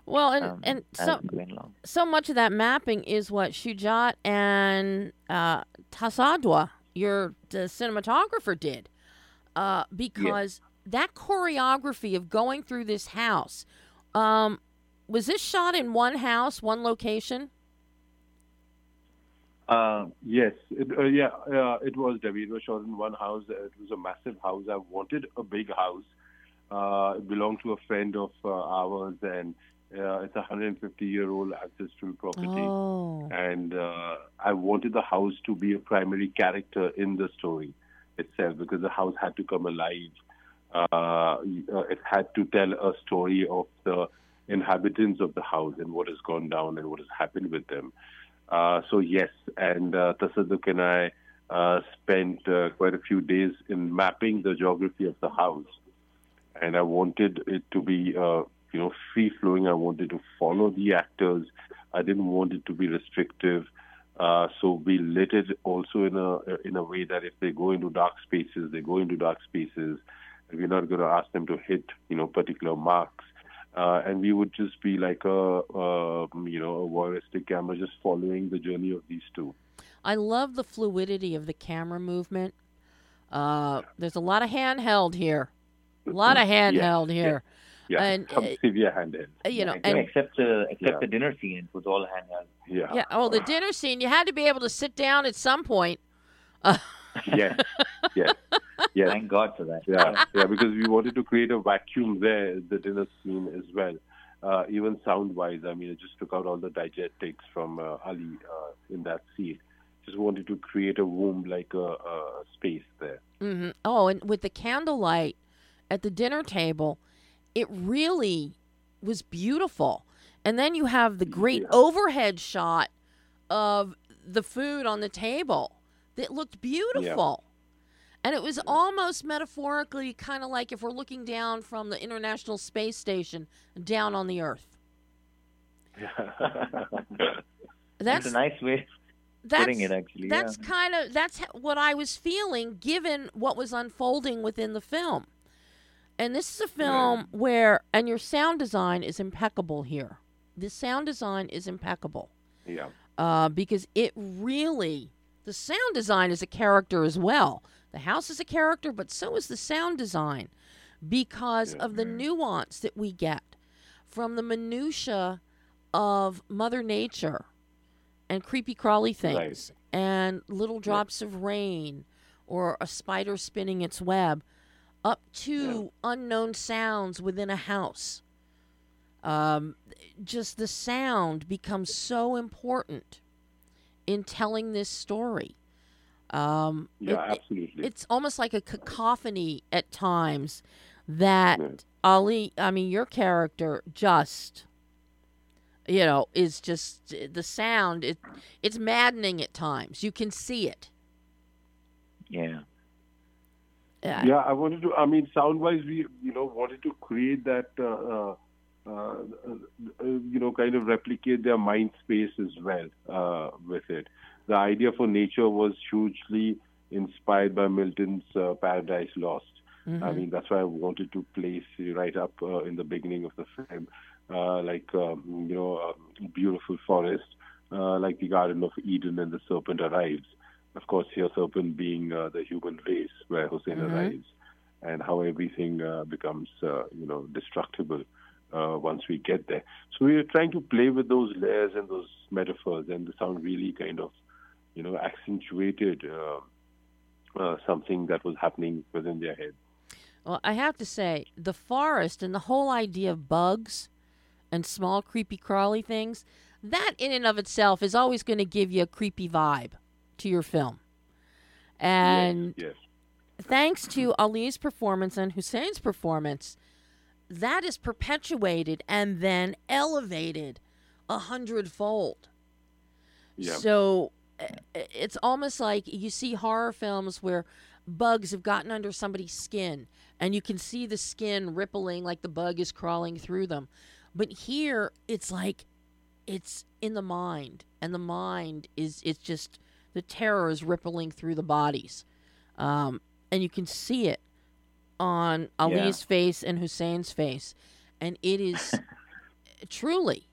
Well, and um, and so we went along. so much of that mapping is what Shujaat and uh, Tasadduk, your the cinematographer, did, uh, because that choreography of going through this house, um, was this shot in one house, one location? Uh, yes, it, uh, yeah, uh, it was Debbie. It was shot in one house. It was a massive house. I wanted a big house. Uh, it belonged to a friend of uh, ours, and uh, it's a 150 year old ancestral property. Oh. And uh, I wanted the house to be a primary character in the story itself because the house had to come alive. Uh, it had to tell a story of the inhabitants of the house and what has gone down and what has happened with them. Uh, so yes, and uh, Tasadduk and I uh, spent uh, quite a few days in mapping the geography of the house, and I wanted it to be, uh, you know, free flowing. I wanted to follow the actors. I didn't want it to be restrictive. Uh, so we lit it also in a in a way that if they go into dark spaces, they go into dark spaces. We're not going to ask them to hit, you know, particular marks uh, and we would just be like a, a you know a voyeuristic camera just following the journey of these two. I love the fluidity of the camera movement. Uh, there's a lot of handheld here, a lot of handheld yeah, here. Yeah, and some uh, severe handheld. You know, Yeah, and except uh, except Yeah. the dinner scene, it was all handheld. Yeah. yeah. Oh, the dinner scene. You had to be able to sit down at some point. Yes. yes. Yes. Thank God for that. yeah, yeah, because we wanted to create a vacuum there, the dinner scene as well. Uh, even sound-wise, I mean, it just took out all the diegetics from uh, Ali uh, in that scene. Just wanted to create a womb like a, a space there. hmm Oh, and with the candlelight at the dinner table, it really was beautiful. And then you have the great Yeah. overhead shot of the food on the table that looked beautiful. And it was almost metaphorically kind of like if we're looking down from the International Space Station down on the Earth. That's That's a nice way of that's putting it, actually. that's yeah. kind of that's what I was feeling given what was unfolding within the film. And this is a film where and your sound design is impeccable here. The sound design is impeccable. yeah. Uh, because it really the sound design is a character as well. The house is a character, but so is the sound design because of the nuance that we get from the minutia of Mother Nature and creepy crawly things and little drops of rain or a spider spinning its web up to unknown sounds within a house. Um, just the sound becomes so important in telling this story. Um, Yeah, it- it- absolutely. it's almost like a cacophony at times that Ali, I mean, your character just, you know, is just the sound. It it's maddening at times. You can see it. Yeah. Uh, Yeah, I wanted to. I mean, sound-wise, we you know wanted to create that. Uh, uh, uh, uh, you know, kind of replicate their mind space as well uh, with it. The idea for nature was hugely inspired by Milton's uh, Paradise Lost. I mhm. mean, that's why I wanted to place right up uh, in the beginning of the film, uh, like um, you know, a beautiful forest, uh, like the Garden of Eden, and the serpent arrives. Of course, here serpent being uh, the human race, where Hussein Mhm. arrives, and how everything uh, becomes uh, you know destructible uh, once we get there. So we are trying to play with those layers and those metaphors, and the sound really kind of you know accentuated. Uh, uh, something that was happening within their head. Well, I have to say, the forest and the whole idea of bugs and small creepy crawly things, that in and of itself is always going to give you a creepy vibe to your film. And yes, thanks to Ali's performance and Hussein's performance, that is perpetuated and then elevated a hundredfold. yeah, So it's almost like you see horror films where bugs have gotten under somebody's skin and you can see the skin rippling like the bug is crawling through them. But here it's like it's in the mind and the mind is it's just the terror is rippling through the bodies. Um, and you can see it on Ali's face and Hussein's face. And it is truly,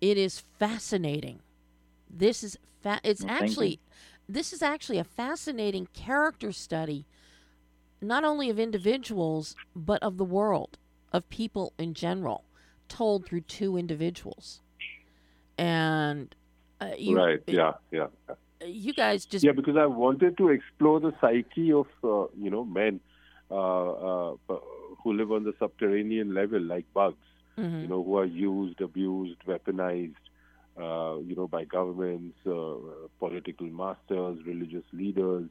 it is fascinating. This is fa- it's Well, actually this is actually a fascinating character study not only of individuals, but of the world, of people in general, told through two individuals. And uh, you, right, yeah, yeah. You guys just. Yeah, because I wanted to explore the psyche of, uh, you know, men uh, uh, who live on the subterranean level, like bugs, mm-hmm. you know, who are used, abused, weaponized, uh, you know, by governments, uh, political masters, religious leaders,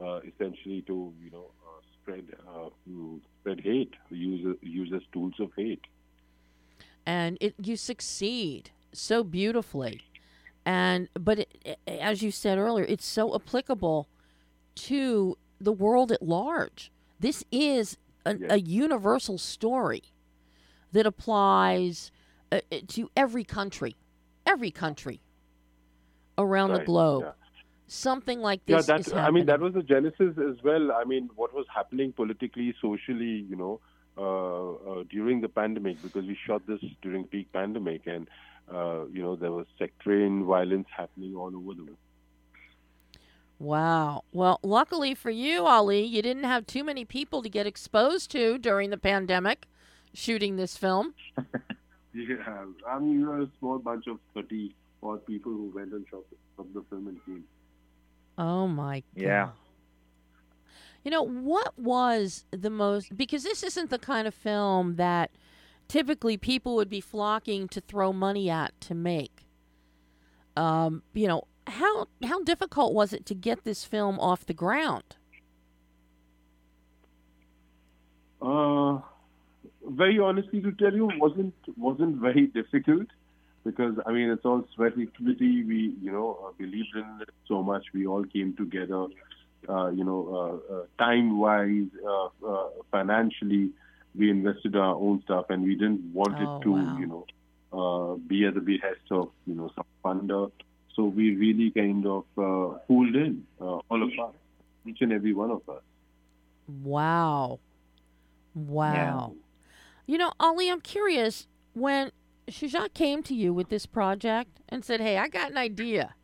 uh, essentially to, you know, uh, spread uh, spread hate, use use as tools of hate. And it, you succeed so beautifully, and but it, as you said earlier, it's so applicable to the world at large. This is a, yes. a universal story that applies uh, to every country, every country around right. the globe. Yeah. Something like this. Yeah, that I mean that was the genesis as well. I mean, what was happening politically, socially, you know, uh, uh, during the pandemic, because we shot this during peak pandemic, and uh, you know there was sectarian violence happening all over the world. Wow. Well, luckily for you, Ali, you didn't have too many people to get exposed to during the pandemic shooting this film. yeah, I mean, you were a small bunch of 30 odd people who went and shot of the film and came. Oh, my God. Yeah. You know, what was the most, because this isn't the kind of film that typically people would be flocking to throw money at to make. Um, you know, how how difficult was it to get this film off the ground? Uh, very honestly, to tell you, wasn't wasn't very difficult because I mean it's all sweat equity. We you know uh, believed in it so much. We all came together. Uh, you know, uh, uh time wise, uh, uh, financially, we invested our own stuff, and we didn't want oh, it to wow. you know be at the behest of you know some funder. So we really kind of uh, pulled in uh, all of us, each and every one of us. Wow. Wow. Yeah. You know, Ali, I'm curious when Shujaat came to you with this project and said, "Hey, I got an idea."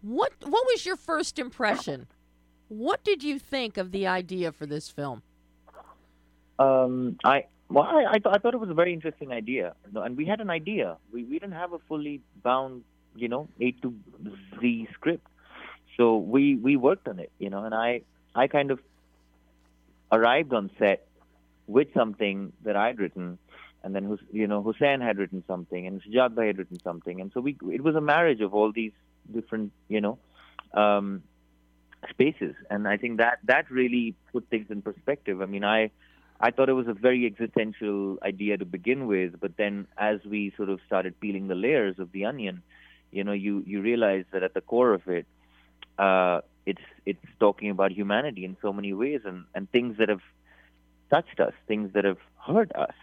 What what was your first impression? What did you think of the idea for this film? Um, I well, I I, th- I thought it was a very interesting idea, and we had an idea. We we didn't have a fully bound you know A to Z script. So we we worked on it, you know, and I I kind of arrived on set with something that I'd written, and then you know Hussein had written something, and Shujaat Bhai had written something, and so we it was a marriage of all these different you know um, spaces, and I think that that really put things in perspective. I mean, I I thought it was a very existential idea to begin with, but then as we sort of started peeling the layers of the onion, you know, you you realize that at the core of it, uh, it's it's talking about humanity in so many ways, and and things that have touched us, things that have hurt us,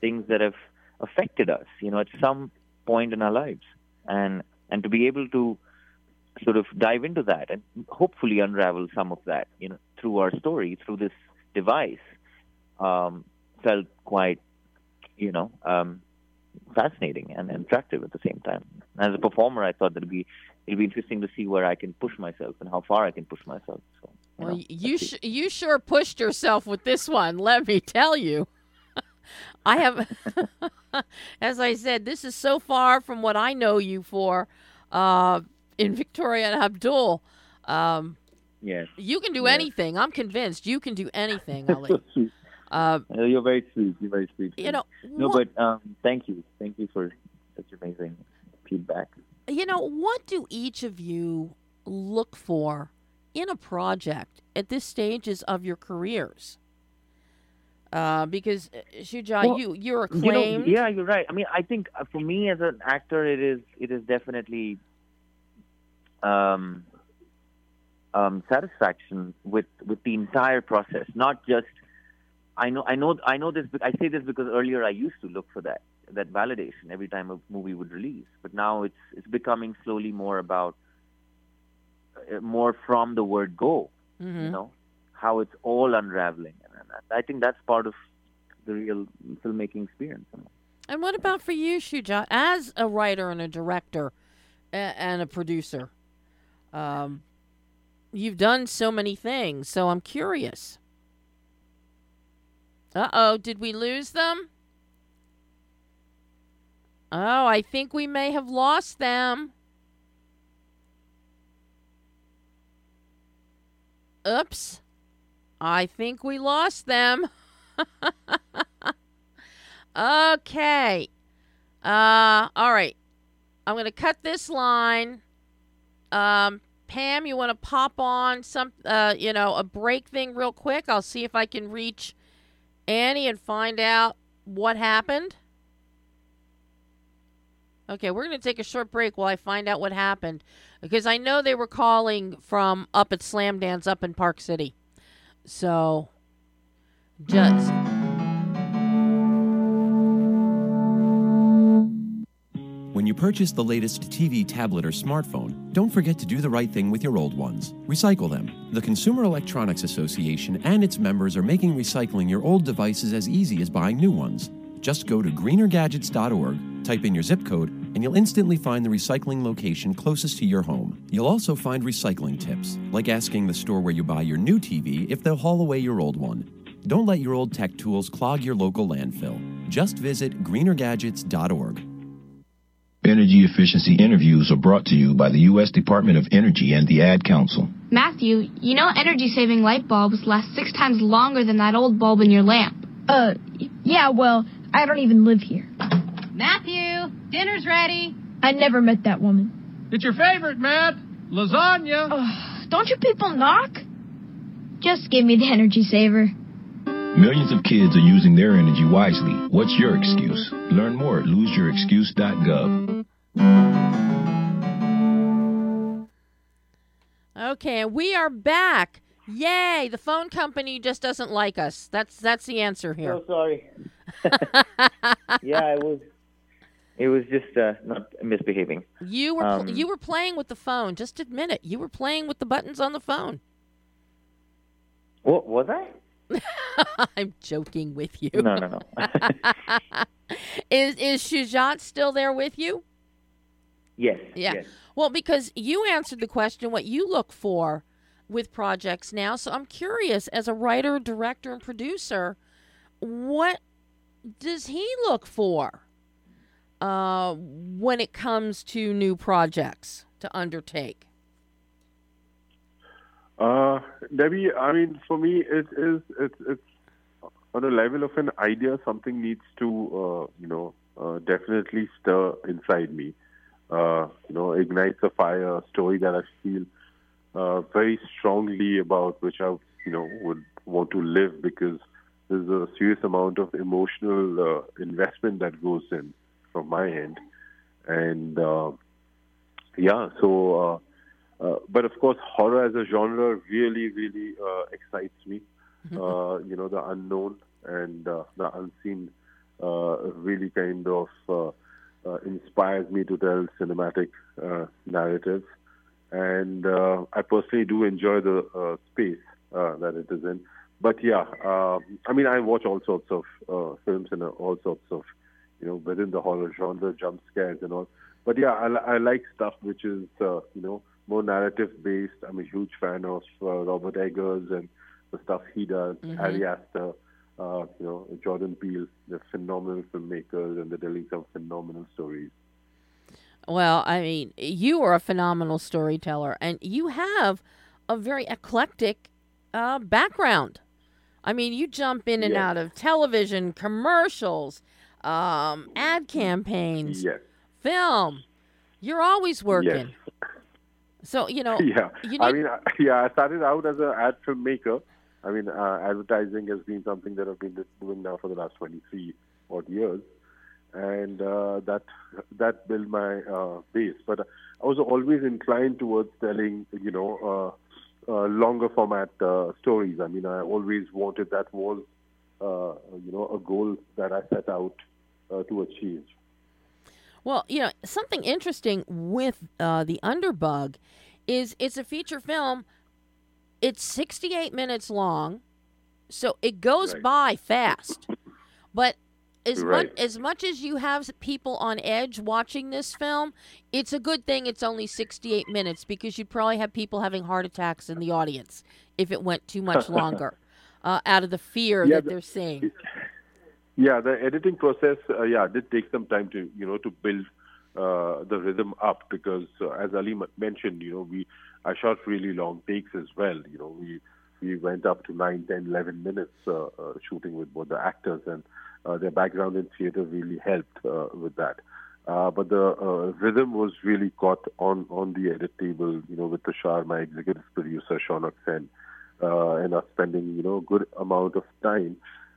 things that have affected us, you know, at some point in our lives, and and to be able to sort of dive into that and hopefully unravel some of that, you know, through our story, through this device, um, felt quite, you know, um, fascinating and attractive at the same time. As a performer, I thought that it'd be it'd be interesting to see where I can push myself and how far I can push myself. So, well, know, you sh- you sure pushed yourself with this one. Let me tell you. I have, as I said, this is so far from what I know you for uh, in Victoria and Abdul. Um, yes. You can do yes. anything. I'm convinced you can do anything, Ali. Uh, You're very sweet. You're very sweet. You know, no, what, but um, thank you, thank you for such amazing feedback. You know, what do each of you look for in a project at this stages of your careers? Uh, because Shujaat, well, you you're acclaimed. You know, yeah, you're right. I mean, I think uh, for me as an actor, it is it is definitely um, um, satisfaction with with the entire process, not just I know, I know, I know this. I say this because earlier I used to look for that that validation every time a movie would release, but now it's it's becoming slowly more about uh, more from the word go. Mm-hmm. You know how it's all unraveling, and I think that's part of the real filmmaking experience. And what about for you, Shujaat, as a writer and a director and a producer? Um, you've done so many things, so I'm curious Uh oh, did we lose them? Oh, I think we may have lost them. Oops. I think we lost them. okay. Uh all right. I'm going to cut this line. Um Pam, you want to pop on some uh you know, a break thing real quick? I'll see if I can reach Annie and find out what happened. Okay, we're going to take a short break while I find out what happened because I know they were calling from up at Slamdance up in Park City. So, just. When you purchase the latest TV, tablet, or smartphone, don't forget to do the right thing with your old ones. Recycle them. The Consumer Electronics Association and its members are making recycling your old devices as easy as buying new ones. Just go to greenergadgets.org, type in your zip code, and you'll instantly find the recycling location closest to your home. You'll also find recycling tips, like asking the store where you buy your new TV if they'll haul away your old one. Don't let your old tech tools clog your local landfill. Just visit greenergadgets.org. Energy efficiency interviews are brought to you by the U.S. Department of Energy and the Ad Council. Matthew, you know energy saving light bulbs last six times longer than that old bulb in your lamp. Uh, yeah, well, I don't even live here. Matthew, dinner's ready. I never met that woman. It's your favorite, Matt. Lasagna. Ugh, don't you people knock? Just give me the energy saver. Millions of kids are using their energy wisely. What's your excuse? Learn more at loseyourexcuse.gov. Okay, we are back. Yay! The phone company just doesn't like us. That's that's the answer here. So sorry. yeah, it was. It was just uh, not misbehaving. You were Um, you were playing with the phone. Just admit it. You were playing with the buttons on the phone. What was I? I'm joking with you. No, no, no. is is Shujaat still there with you? yes. Yeah. Yes. Well, because you answered the question what you look for with projects now. So I'm curious, as a writer, director, and producer, what does he look for uh, when it comes to new projects to undertake? Uh, Debbie, I mean, for me, it is it's it's on a level of an idea. Something needs to, uh, you know, uh, definitely stir inside me. Uh, you know, ignites a fire, a story that I feel uh, very strongly about, which I, you know, would want to live because there's a serious amount of emotional uh, investment that goes in from my end, and uh, yeah, so. Uh, uh, but of course, horror as a genre really, really uh, excites me. Uh, you know, the unknown and uh, the unseen uh, really kind of uh, uh, inspires me to tell cinematic uh, narratives. And uh, I personally do enjoy the uh, space uh, that it is in. But yeah, uh, I mean, I watch all sorts of uh, films and all sorts of, you know, within the horror genre, jump scares and all. But yeah, I, I like stuff which is, uh, you know, more narrative based. I'm a huge fan of uh, Robert Eggers and the stuff he does. Mhm. Ari Aster, uh, you know, Jordan Peele. They're phenomenal filmmakers and they're telling some phenomenal stories. Well, I mean, you are a phenomenal storyteller, and you have a very eclectic uh, background. I mean, you jump in and Yes. out of television, commercials, um, ad campaigns, Yes. film. You're always working. Yes. So you know, yeah. you I mean, yeah, I started out as an ad filmmaker. I mean, uh, advertising has been something that I've been doing now for the last 23 odd years, and uh, that that built my uh, base. But I was always inclined towards telling, you know, uh, longer format uh, stories. I mean, I always wanted that was, uh, you know, a goal that I set out uh, to achieve. Well, you know, something interesting with uh, the Underbug is it's a feature film. It's 68 minutes long, so it goes Right. by fast. But as Right. much as much as you have people on edge watching this film, it's a good thing it's only 68 minutes because you'd probably have people having heart attacks in the audience if it went too much longer. uh, out of the fear Yeah, that the- they're seeing. Yeah, the editing process, uh, yeah, did take some time to, you know, to build uh, the rhythm up because, uh, as Ali m- mentioned, you know, we I shot really long takes as well. You know, we we went up to 9, 10, 11 minutes uh, uh, shooting with both the actors, and uh, their background in theater really helped uh, with that. Uh, but the uh, rhythm was really caught on on the edit table, you know, with Tushar, my executive producer, Sean Sen, uh, and us spending, you know, a good amount of time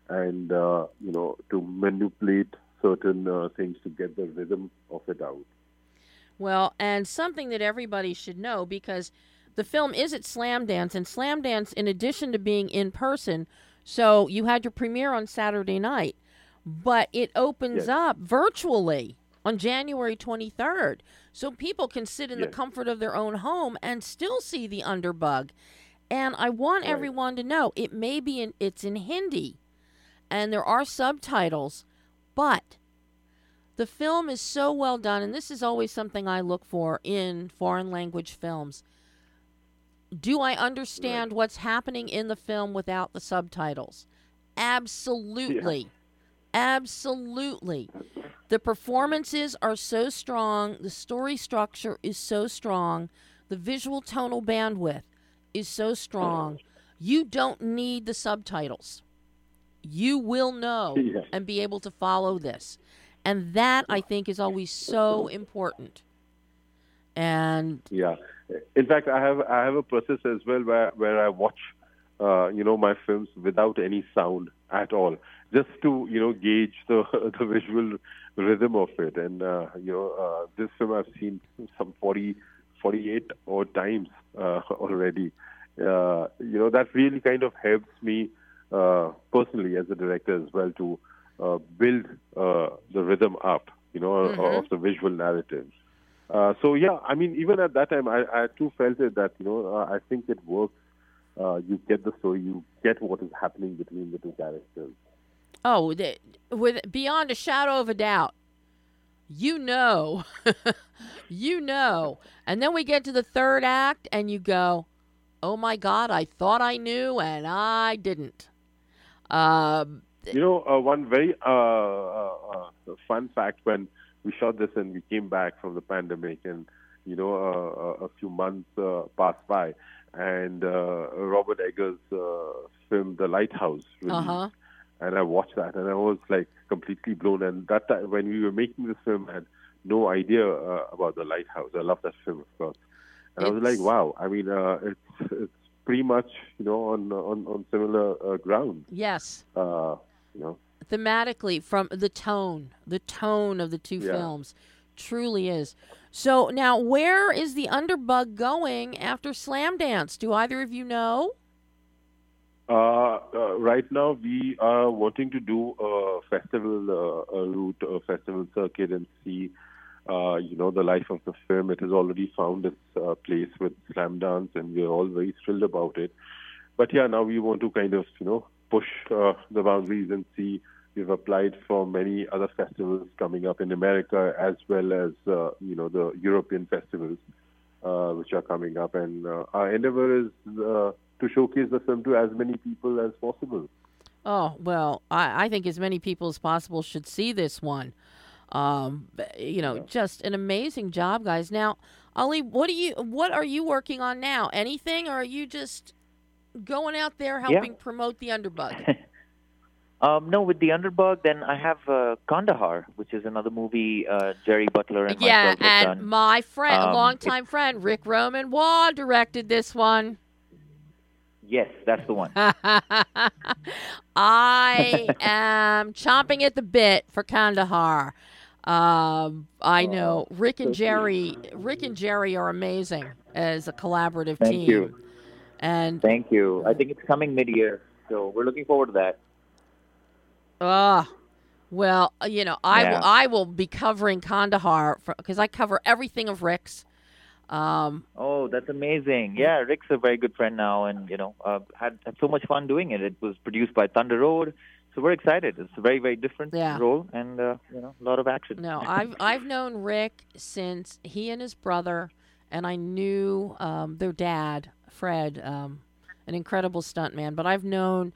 and uh, you know to manipulate certain uh, things to get the rhythm of it out. Well, and something that everybody should know because the film is at Slamdance, and Slamdance, in addition to being in person, so you had your premiere on Saturday night, but it opens Yes. up virtually on January 23rd. So people can sit in the comfort of their own home and still see the underbug. And I want Right. everyone to know it may be in it's in Hindi and there are subtitles, but the film is so well done, and this is always something I look for in foreign language films. Do I understand what's happening in the film without the subtitles? Absolutely. Absolutely. The performances are so strong, the story structure is so strong, the visual tonal bandwidth is so strong. You don't need the subtitles. You will know Yeah. and be able to follow this. And that I think is always so important. And Yeah. In fact, I have I have a process as well where where I watch, uh, you know, my films without any sound at all, just to you know gauge the the visual rhythm of it. And uh, you know, uh, this film I've seen some 40, 48 odd times uh, already. Uh, you know, that really kind of helps me uh, personally as a director as well to uh, build uh, the rhythm up. You know, Mhm. of the visual narratives. Uh, so yeah, I mean, even at that time, I, I too felt it that you know uh, I think it works. Uh, you get the story, you get what is happening between the two characters. Oh, the, with beyond a shadow of a doubt, you know, you know. And then we get to the third act, and you go, "Oh my God, I thought I knew, and I didn't." Um, You know, uh, one very uh, uh, uh, fun fact when we shot this and we came back from the pandemic, and you know, uh, a- a few months uh, passed by, and uh, Robert Eggers' uh, film *The Lighthouse* released. uh huh. And I watched that, and I was like completely blown. And that time, when we were making this film, I had no idea uh, about the lighthouse. I love that film, of course, and I was like, wow. I mean, uh, it's it's pretty much you know on on on similar uh, ground. Yes. Uh, you know, thematically from the tone the tone of the two Yeah. films truly is so now where is the underbug going after Slamdance do either of you know uh, uh, right now we are wanting to do a festival uh, a route, a festival circuit, and see. Uh, you know the life of the film. It has already found its uh, place with Slamdance, and we're all very thrilled about it. But yeah, now we want to kind of you know push the boundaries and see. We've applied for many other festivals coming up in America as well as you know the European festivals which are coming up, and our endeavor is uh, to showcase the film to as many people as possible. oh well i, I think as many people as possible should see this one um, you know just an amazing job guys now ali what do you what are you working on now anything or are you just going out there Yeah. helping promote the underbug Um, no, with the Underbug, then I have uh, Kandahar, which is another movie uh, Gerry Butler and yeah myself have and done. my friend Um, longtime friend Ric Roman Waugh directed this one Yes, that's the one. I am chomping at the bit for Kandahar. Um, I know Ric and Jerry. Ric and Jerry are amazing as a collaborative Thank team. Thank you. And Thank you. I think it's coming mid-year, so we're looking forward to that. uh well, you know, I Yeah. will. I will be covering Kandahar because I cover everything of Ric's. Um, Oh, that's amazing. Yeah, Ric's a very good friend now, and you know, uh, had had so much fun doing it. It was produced by Thunder Road, so we're excited. It's a very very different Yeah. role, and uh, you know, a lot of action. No, I've I've known Ric since he and his brother, and I knew um, their dad, Fred, um, an incredible stuntman. But I've known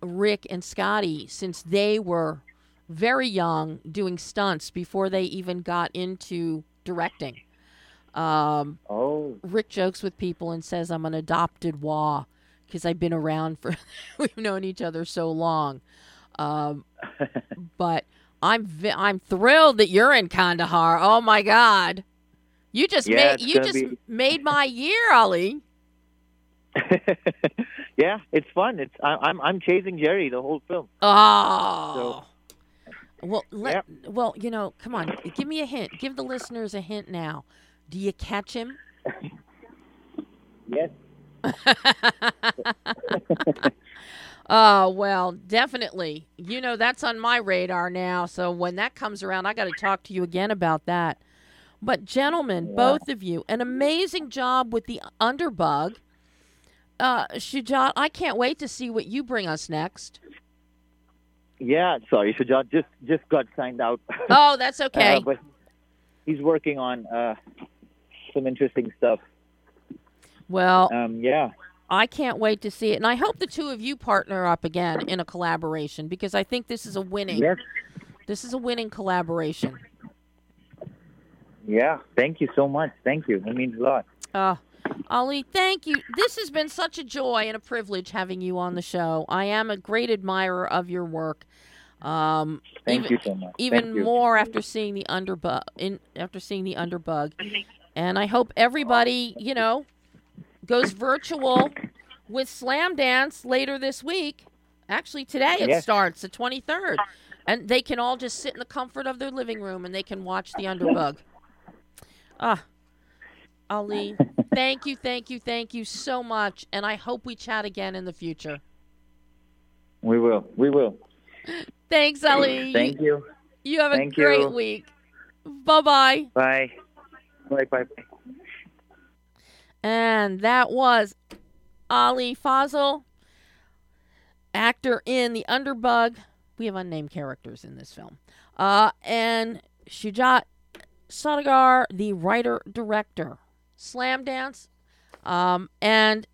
Ric and Scotty since they were very young doing stunts before they even got into directing. Um, oh. Ric jokes with people and says, I'm an adopted Waugh because I've been around for, we've known each other so long. Um, but I'm I'm thrilled that you're in Kandahar. Oh my God, you just Yeah, made you just be- made my year, Ali. yeah, it's fun. It's I, I'm I'm chasing Gerry the whole film. Oh. well, let, well, you know, come on, give me a hint. Give the listeners a hint now. Do you catch him? Yes. Oh, well, definitely. You know, that's on my radar now. So when that comes around, I got to talk to you again about that. But, gentlemen, both of you, an amazing job with the underbug. Uh, Shujaat, I can't wait to see what you bring us next. Yeah, sorry, Shujaat just just got signed out. Oh, that's okay. Uh, but he's working on uh, some interesting stuff. Well, Um, yeah. I can't wait to see it. And I hope the two of you partner up again in a collaboration because I think this is a winning. Yes. This is a winning collaboration. Yeah. Thank you so much. Thank you. It means a lot. Uh, Ali, thank you. This has been such a joy and a privilege having you on the show. I am a great admirer of your work. Um, Thank even, you so much. Even Thank you. more after seeing the underbug. In after seeing the underbug, and I hope everybody, you know, goes virtual with Slamdance later this week. Actually, today it Yes. starts the twenty third, and they can all just sit in the comfort of their living room and they can watch the underbug. Ah, Ali, thank you, thank you, thank you so much, and I hope we chat again in the future. We will. We will. Thanks, Ali. Thank you. You have a Thank great you. week. Bye bye. Bye. Bye. And that was Ali Fazal, actor in The Underbug. We have unnamed characters in this film. Uh, and Shujaat Saudagar, the writer director. Slamdance. Um, and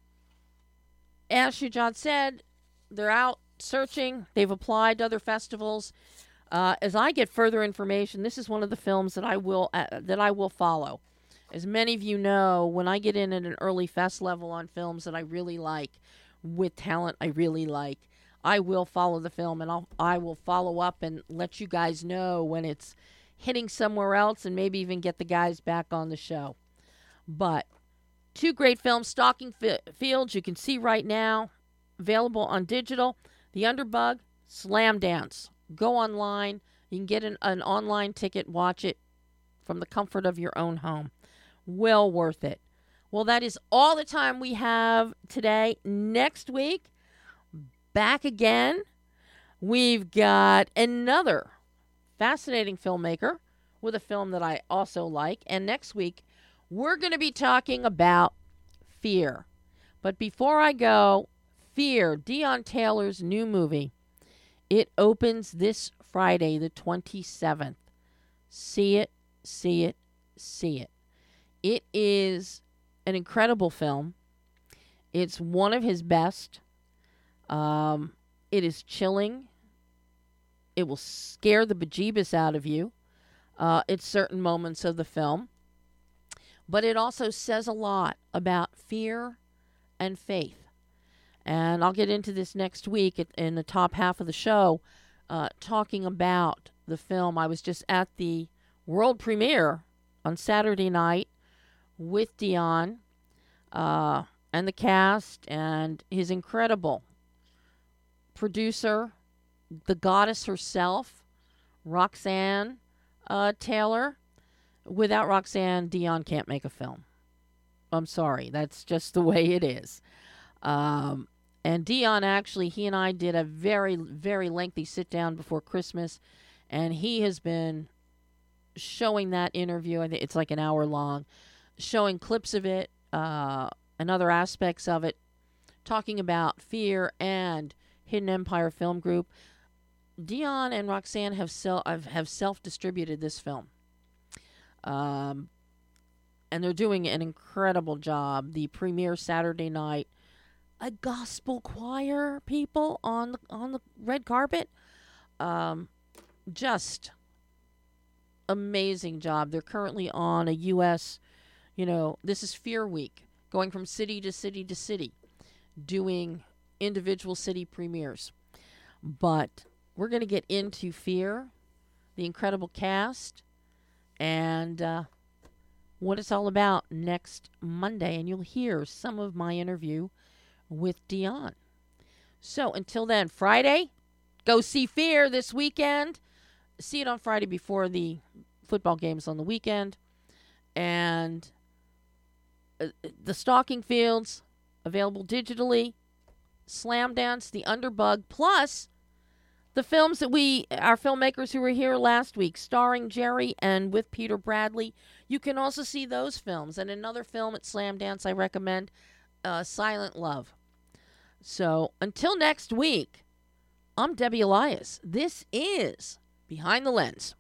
as Shujaat said, they're out searching. They've applied to other festivals. Uh, as I get further information, this is one of the films that I will uh, that I will follow. As many of you know, when I get in at an early fest level on films that I really like, with talent I really like, I will follow the film and I'll I will follow up and let you guys know when it's hitting somewhere else and maybe even get the guys back on the show. But two great films, Stalking Fi- Fields, you can see right now, available on digital. The Underbug, Slamdance. Go online. You can get an, an online ticket, watch it from the comfort of your own home. Well worth it. Well, that is all the time we have today. Next week, back again. We've got another fascinating filmmaker with a film that I also like. And next week, we're going to be talking about fear. But before I go, Fear, Deon Taylor's new movie. It opens this Friday, the 27th. See it, see it, see it. It is an incredible film. It's one of his best. Um, it is chilling. It will scare the bejeebus out of you uh, at certain moments of the film. But it also says a lot about fear and faith. And I'll get into this next week in the top half of the show, uh, talking about the film. I was just at the world premiere on Saturday night with Deon uh, and the cast and his incredible producer, the goddess herself, Roxanne uh, Taylor. Without Roxanne, Deon can't make a film. I'm sorry. That's just the way it is. Um, and Deon actually, he and I did a very, very lengthy sit down before Christmas, and he has been showing that interview. I think it's like an hour long, showing clips of it uh, and other aspects of it, talking about fear and Hidden Empire Film Group. Deon and Roxanne have self have self distributed this film. Um, and they're doing an incredible job. The premiere Saturday night a gospel choir people on the on the red carpet. Um, just amazing job. They're currently on a U.S. You know, this is Fear Week, going from city to city to city, doing individual city premieres. But we're going to get into Fear, the incredible cast, and uh, what it's all about next Monday. And you'll hear some of my interview with Deon. So until then, Friday, go see Fear this weekend. See it on Friday before the football games on the weekend. And uh, the Stalking Fields available digitally. Slamdance, The Underbug, plus the films that we, our filmmakers who were here last week, starring Jerry and with Peter Bradley. You can also see those films. And another film at Slamdance I recommend, uh, Silent Love. So until next week, I'm Debbie Elias. This is Behind the Lens.